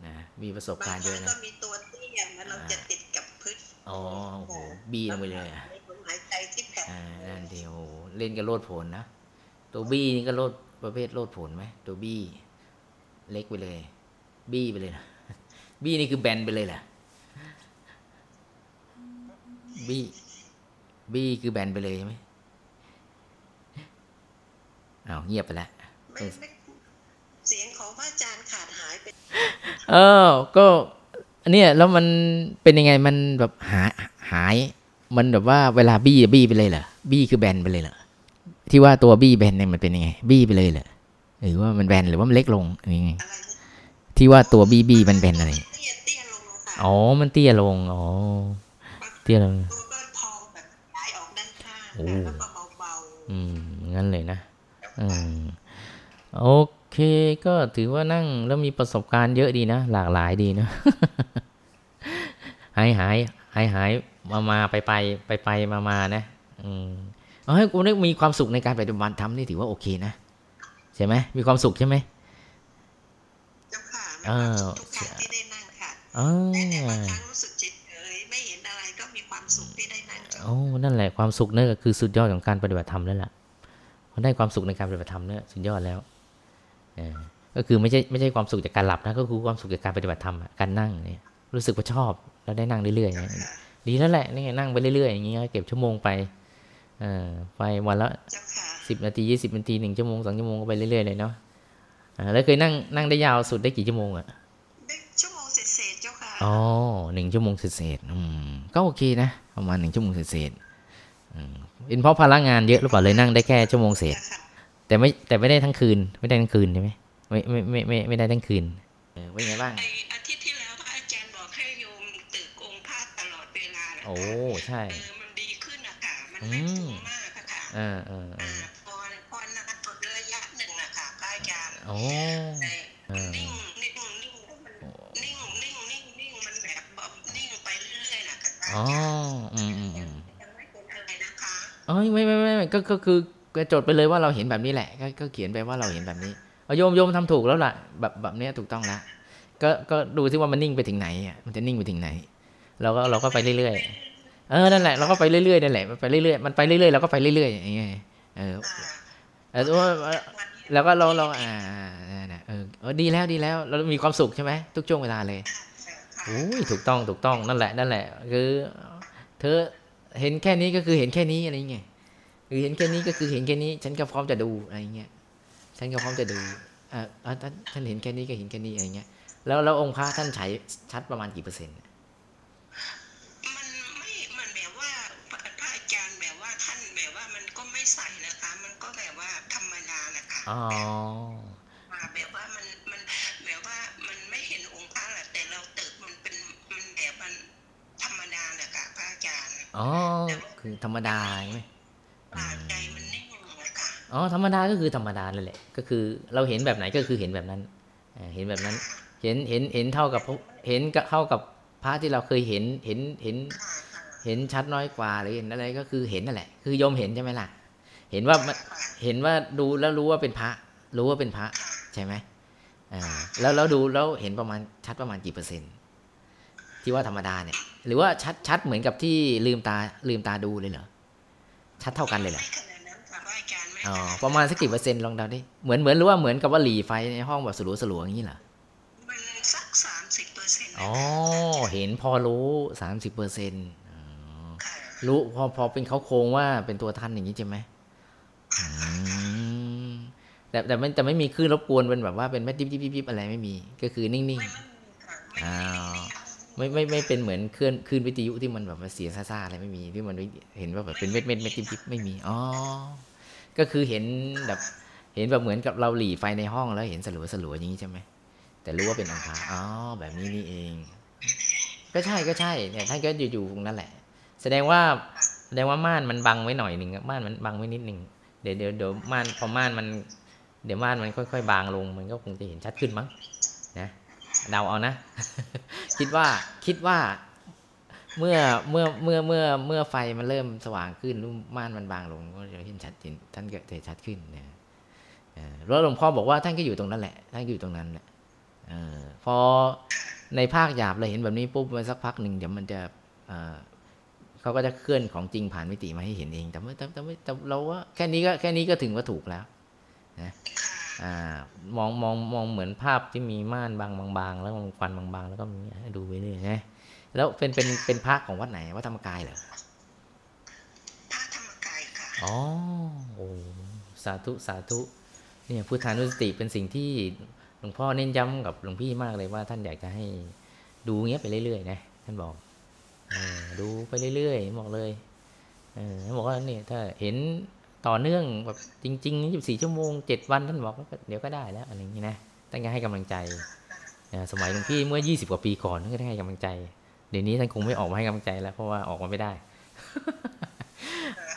นะมีประสบบาการงณ์คเยรั้อะงนะก็มีตัวเตี้ยแล้วเราจะติดกับพืชอ๋อโอ้โหบี้ลงไปเลยอะในลมหายใจที่แผ่วอ่านั่นเดียวโอ้โหเล่นกับโลดผลนะตัวบี้นี่ก็โลดประเภทโลดผลไหมตัวบี้เล็กไปเลย บี้ไปเลยนะบี้นี่คือแบนไปเลยเหรอบี้บี้คือแบนไปเลยใช่ไหมอ้าวเงียบไปแล้วไม่ไม่เสียงของพระอาจารย์ขาดหายไปเออ ก็เนี่ยแล้วมันเป็นยังไงมันแบบหายหาย มันแบบว่าเวลาบี้บี้ไปเลยเหรอบี้คือแบนไปเลยเหรอที่ว่าตัวบี้แบนเนี่ยมันเป็นยังไง บี้ไปเลยเหรอหรือว่ามันแบนหรือว่ามันเล็กลงหรือยังไงอะไรนะที่ว่าตัวบี้บี้มันแบนอะไรเตี้ยเตี้ยลงอะค่ะอ๋อ มันเตี้ยลง อ๋อ เตี้ยลงตัวก็พองแบบไหลออกด้านข้างโอ้แล้วก็เบาอืม งั้นเลยนะ อืม โอเค ก็ถือว่านั่งแล้วมีประสบการณ์เยอะดีนะ หลากหลายดีนะ หายหายหายหายมามาไปไปไปไปมามานะอืมเอาให้กูได้มีความสุขในการปฏิบัติธรรมนี่ถือว่าโอเคนะใช่ไหมมีความสุขใช่ไหมๆเจ้าค่ะเออทุกครั้งที่ได้นั่งค่ะอ๋อแต่แต่บางครั้งรู้สึกเฉยๆไม่เห็นอะไรก็มีความสุขที่ได้นั่งจบโอ้นั่นแหละความสุขนั่นก็คือสุดยอดของการปฏิบัติธรรมแล้วล่ะพอได้ความสุขในการปฏิบัติธรรมเนี่ยสุดยอดแล้วเออ ก็คือไม่ใช่ไม่ใช่ความสุขจากการหลับนะก็คือความสุขจากการปฏิบัติธรรมอะการนั่งเนี่ยรู้สึกว่าชอบแล้วได้นั่งเรื่อยๆเนี่ยดีแล้วแหละนี่ไงนั่งไปเรื่อยๆอย่างเงี้ยเก็บชั่วโมงไปเออไปวันละเจ้าค่ะสิบนาทียี่สิบนาทีหนึ่งชั่วโมงสองชั่วโมงก็ไปเรื่อยๆเลยเนาะอ่าแล้วเคยนั่งนั่งได้ยาวสุดได้กี่ชั่วโมงอะได้ชั่วโมงเศษๆเจ้าค่ะอ๋อหนึ่งชั่วโมงเศษๆอืมก็โอเคนะประมาณหนึ่งชั่วโมงเศษๆอืมเป็นเพราะภาระงานเยอะหรือเปล่าเลยนั่งได้แค่ชั่วโมงเศษจ้าค่ะ แต่ไม่แต่ไม่ได้ทั้งคืน ไม่ได้ทั้งคืนใช่ไหมไม่ไม่ไม่ไม่ไม่ได้ทั้งคืนเออเป็นไงบ้างไออาทิตย์ที่แล้วพระอาจารย์บอกให้โยมตึกองค์พระตลอดเวลานะคะโอ้ใช่เออมันดีขึ้นอะค่ะมันไม่อืมฟุ้งมากอะค่ะเออเออเออ่าอพอพอนับตัวระยะหนึ่งอะค่ะพระอาจารย์โอ้แต่เออนิ่งนิ่งนิ่งแล้วมันนิ่งนิ่งนิ่งนิ่งมันแบบแบบนิ่งไปเรื่อยๆนะคะพระอ๋ออาจารย์อืมอืมอืมยังไม่เป็นอะไรนะคะเอ้ยไม่ไม่ไม่ไม่ก็ก็คือ ก็จดไปเลยว่าเราเห็นแบบนี้แหละก็ก็เขียนไปว่าเราเห็นแบบนี้เอาโยมโยมทำถูกแล้วล่ะ แบบแบบเนี้ยถูกต้องแล้วก็ก็ดูที่ว่ามันนิ่งไปถึงไหนอะมันจะนิ่งไปถึงไหน เราก็เราก็ไปเรื่อยๆเออนั่นแหละเราก็ไปเรื่อยๆนั่นแหละมันไปเรื่อยๆมันไปเรื่อยๆเราก็ไปเรื่อยๆอย่างเงี้ยเอออ่าเออว่าวันนี้แล้วก็เราเราอ่านั่นน่ะเออเออดีแล้วดีแล้ว เรามีความสุขใช่ไหมทุกช่วงเวลาเลยค่ะโอ้ยถูกต้องถูกต้องนั่นแหละนั่นแหละ คือ เธอเห็นแค่นี้ก็คือเห็นแค่นี้อะไรเงี้ย คือเห็นแค่นี้ก็คือเห็นแค่นี้ ฉันก็พร้อมจะดูอะไรเงี้ยฉันก็พร้อมจะดูอ่าอ่าท่านท่านเห็นแค่นี้ก็เห็นแค่นี้อะไรเงี้ยแล้วแล้วองค์พระท่านฉายชัดประมาณกี่เปอร์เซ็นต์มันไม่มันแบบว่าพระพระอาจารย์แบบว่าท่านแบบว่ามันก็ไม่ใส่นะคะ มันก็แบบว่าธรรมดานะคะอ๋อมาแบบว่ามันมันแบบว่ามันไม่เห็นองค์พระแหละแต่เราตึกมันเป็นมันแบบมันธรรมดาแหละค่ะพระอาจารย์อ๋อคือธรรมดาใช่ไหม อ๋อธรรมดาก็คือธรรมดานั่นแหละ ก็คือเราเห็นแบบไหนก็คือเห็นแบบนั้นอ่าเห็นแบบนั้น เห็นเห็นเห็นเท่ากับพระเห็นกับเท่ากับพระที่เราเคยเห็นเห็นเห็นค่ะค่ะเห็นชัดน้อยกว่าหรือเห็นอะไรก็คือเห็นนั่นแหละ คือโยมเห็นใช่ไหมล่ะ เห็นว่ามันค่ะเห็นว่าดูแล้วรู้ว่าเป็นพระ รู้ว่าเป็นพระค่ะใช่ไหมอ่าแล้วแล้วดูแล้วเห็นประมาณชัดประมาณกี่เปอร์เซ็นต์ ที่ว่าธรรมดาเนี่ย หรือว่าชัดชัดเหมือนกับที่ลืมตาลืมตาดูเลยเหรอ ชัดเท่ากันเลยเหรอไม่ขนาดนั้นค่ะพระอาจารย์ไม่อ๋อขนาดนั้นประมาณสักกี่เปอร์เซ็นต์ลองเดาดิเหมือนเหมือนหรือว่าเหมือนกับว่าหลีไฟในห้องแบบสลัวสลัวๆอย่างนี้เหรอมันสักสามสิบเปอร์เซ็นต์อ๋อเห็นพอรู้สามสิบเปอร์เซ็นต์ค่ะรู้พอพอเป็นเขาโครงว่าเป็นตัวท่านอย่างนี้ใช่ไหมอืมแต่แต่ไม่แต่ไม่มีคลื่นรบกวนเป็นแบบว่าเป็นแม่ดิบดิบดิบดิบอะไรไม่มี ก็คือนิ่งไม่ไม่มีค่ะไม่อ้าไม่ว ไม่ไม่ไม่เป็นเหมือนคลื่นคลื่นวิทยุที่มันแบบมาเสียงซ่าๆอะไรไม่มีที่มันเห็นว่าแบบเป็นเม็ดเม็ดเม็ดดิบดิบไม่มีอ๋อก็คือเห็นแบบเห็นแบบเหมือนกับเราหลีไฟในห้องแล้วเห็นสลัวสลัวอย่างนี้ใช่ไหมแต่รู้ว่าเป็นองค์พรอ๋อแบบนี้นี่เอง ก็ใช่ก็ใช่เนี่ยท่านก็อยู่ๆตรงนั้นแหละ แสดงว่าแสดงว่าม่านมันบังไว้หน่อยหนึ่งม่านมันบังไว้นิดหนึ่งเดี๋ยวเดี๋ยวเดี๋ยวม่านพอม่านมัน เดี๋ยวม่านมันค่อยๆ บางลง มันก็คงจะเห็นชัดขึ้นมั้ง เดาเอานะ คิดว่าคิดว่าเมื่อเมื่อเมื่อเมื่อเมื่อไฟมันเริ่มสว่างขึ้นรูม่านมันบางลงก็จะเห็นชัดเจนท่านก็จะชัดขึ้นนะเออแล้วหลวงพ่อบอกว่าท่านก็อยู่ตรงนั้นแหละ ท่านก็อยู่ตรงนั้นแหละออพอในภาคหยาบเราเห็นแบบนี้ปุ๊บมาสักพักหนึ่งเดี๋ยวมันจะเเขาก็จะเคลื่อนของจริงผ่านมิติมาให้เห็นเอง แต่ไม่แต่ไม่แต่เราว่าแค่นี้ก็แค่นี้ก็ถึงว่าถูกแล้วนะ มองมองมองเหมือนภาพที่มีม่านบางบางๆแล้วมีควันบางๆ แล้วก็มีให้ดูไปเรื่อยนะแล้วเป็นเป็นเป็นพระของวัดไหนวัดธรรมกายเหรอพระธรรมกายค่ะอ๋อโอ้สาธุสาธุเนี่ยพุทธานุสติเป็นสิ่งที่หลวงพ่อเน้นย้ำกับหลวงพี่มากเลยว่าท่านอยากจะให้ดูเงี้ยไปเรื่อยๆนะท่านบอกเออดูไปเรื่อยๆบอกเลยเออท่านบอกว่าเนี่ยถ้าเห็น ต่อเนื่องแบบจริงๆ24ชั่วโมง 7 วันท่านบอกว่าเดี๋ยวก็ได้แล้วอะไรอย่างนี้นะท่านก็ให้กำลังใจสมัยหลวงพี่เมื่อ 20 กว่าปีก่อนท่านก็ได้ให้กำลังใจ เดี๋ยวนี้ท่านคงไม่ออกมาให้กำลังใจแล้วเพราะว่าออกมาไม่ได้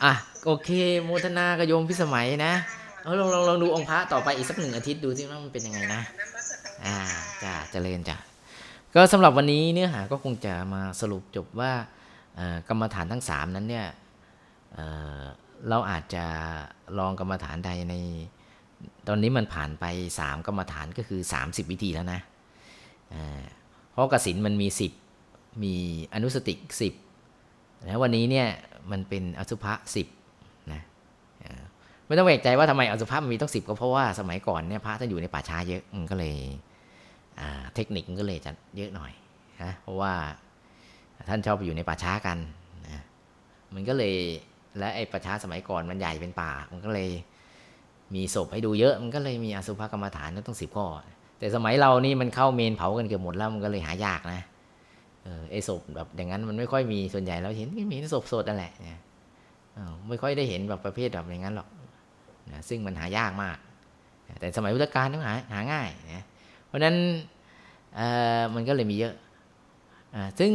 อะโอเคโมทนากับโยมพิสมัยนะเอาลองลองลองดูองค์พระต่อไปอีกสักหนึ่งอาทิตย์ดูสิว่ามันเป็นยังไงนะ อ่าจ้าเจริญจ้ะก็สำหรับวันนี้เนื้อหาก็คงจะมาสรุปจบว่ากรรมฐานทั้งสามนั้นเนี่ย เราอาจจะลองกรรมฐานใดใน ตอนนี้มันผ่านไปสามกรรมฐานก็คือ30วิธีแล้วนะเพราะกสินมันมี10มีอนุสติสิบแล้ววันนี้เนี่ยมันเป็นอสุภะสิบนะไม่ต้องแปลกใจว่าทำไมอสุภะมันมีต้องสิบก็เพราะว่าสมัยก่อนเนี่ยพระท่านอยู่ในป่าช้าเยอะมันก็เลยเทคนิคมันก็เลยจะเยอะหน่อยนะเพราะว่าท่านชอบไปอยู่ในป่าช้ากันนะมันก็เลย และไอ้ป่าช้าสมัยก่อนมันใหญ่เป็นป่า มันก็เลยมีศพให้ดูเยอะ มันก็เลยมีอสุภกรรมฐานต้องสิบข้อ แต่สมัยเรานี่มันเข้าเมนเผากันเกือบหมดแล้วมันก็เลยหายากนะเออไอ้ศพแบบอย่างนั้นมันไม่ค่อยมีส่วนใหญ่เราเห็นก็มีศพสดนั่นแหละนะเออไม่ค่อยได้เห็นแบบประเภทแบบอย่างนั้นหรอกนะซึ่งมันหายากมาก แต่สมัยพุทธกาลต้องหาหาง่ายนะเพราะฉะนั้นเออมันก็เลยมีเยอะอ่าซึ่ง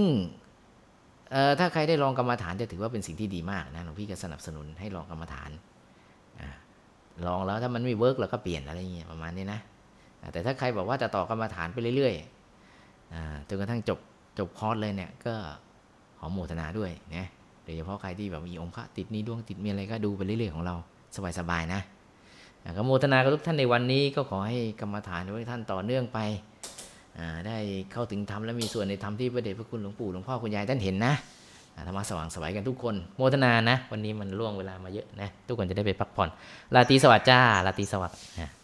ถ้าใครได้ลองกรรมฐานจะถือว่าเป็นสิ่งที่ดีมากนะหลวงพี่ก็สนับสนุนให้ลองกรรมฐานอลองแล้วถ้ามันไม่ work เราก็เปลี่ยนอะไรเงี้ยประมาณนี้นะแต่ถ้าใครบอกว่าจะต่อกรรมฐานไปเรื่อยๆจนกระทั่งจบจบคอร์สเลยเนี่ยก็ขอโมทนาด้วยนะโดยเฉพาะใครที่แบบมีองค์พระติดนี้ดวงติดมีอะไรก็ดูไปเรื่อยๆของเราสบายๆนะก็โมทนากับทุกท่านในวันนี้ก็ขอให้กรรมฐานทุกท่านต่อเนื่องไป ได้เข้าถึงธรรมและมีส่วนในธรรมที่พระเดชพระคุณหลวงปู่หลวงพ่อคุณยายท่านเห็นนะธรรมะสว่างสวัยกันทุกคนโมทนานะ วันนี้มันล่วงเวลามาเยอะนะ ทุกคนจะได้ไปพักผ่อนลาตรีสวัสดิ์จ้าลาตรีสวัสดิ์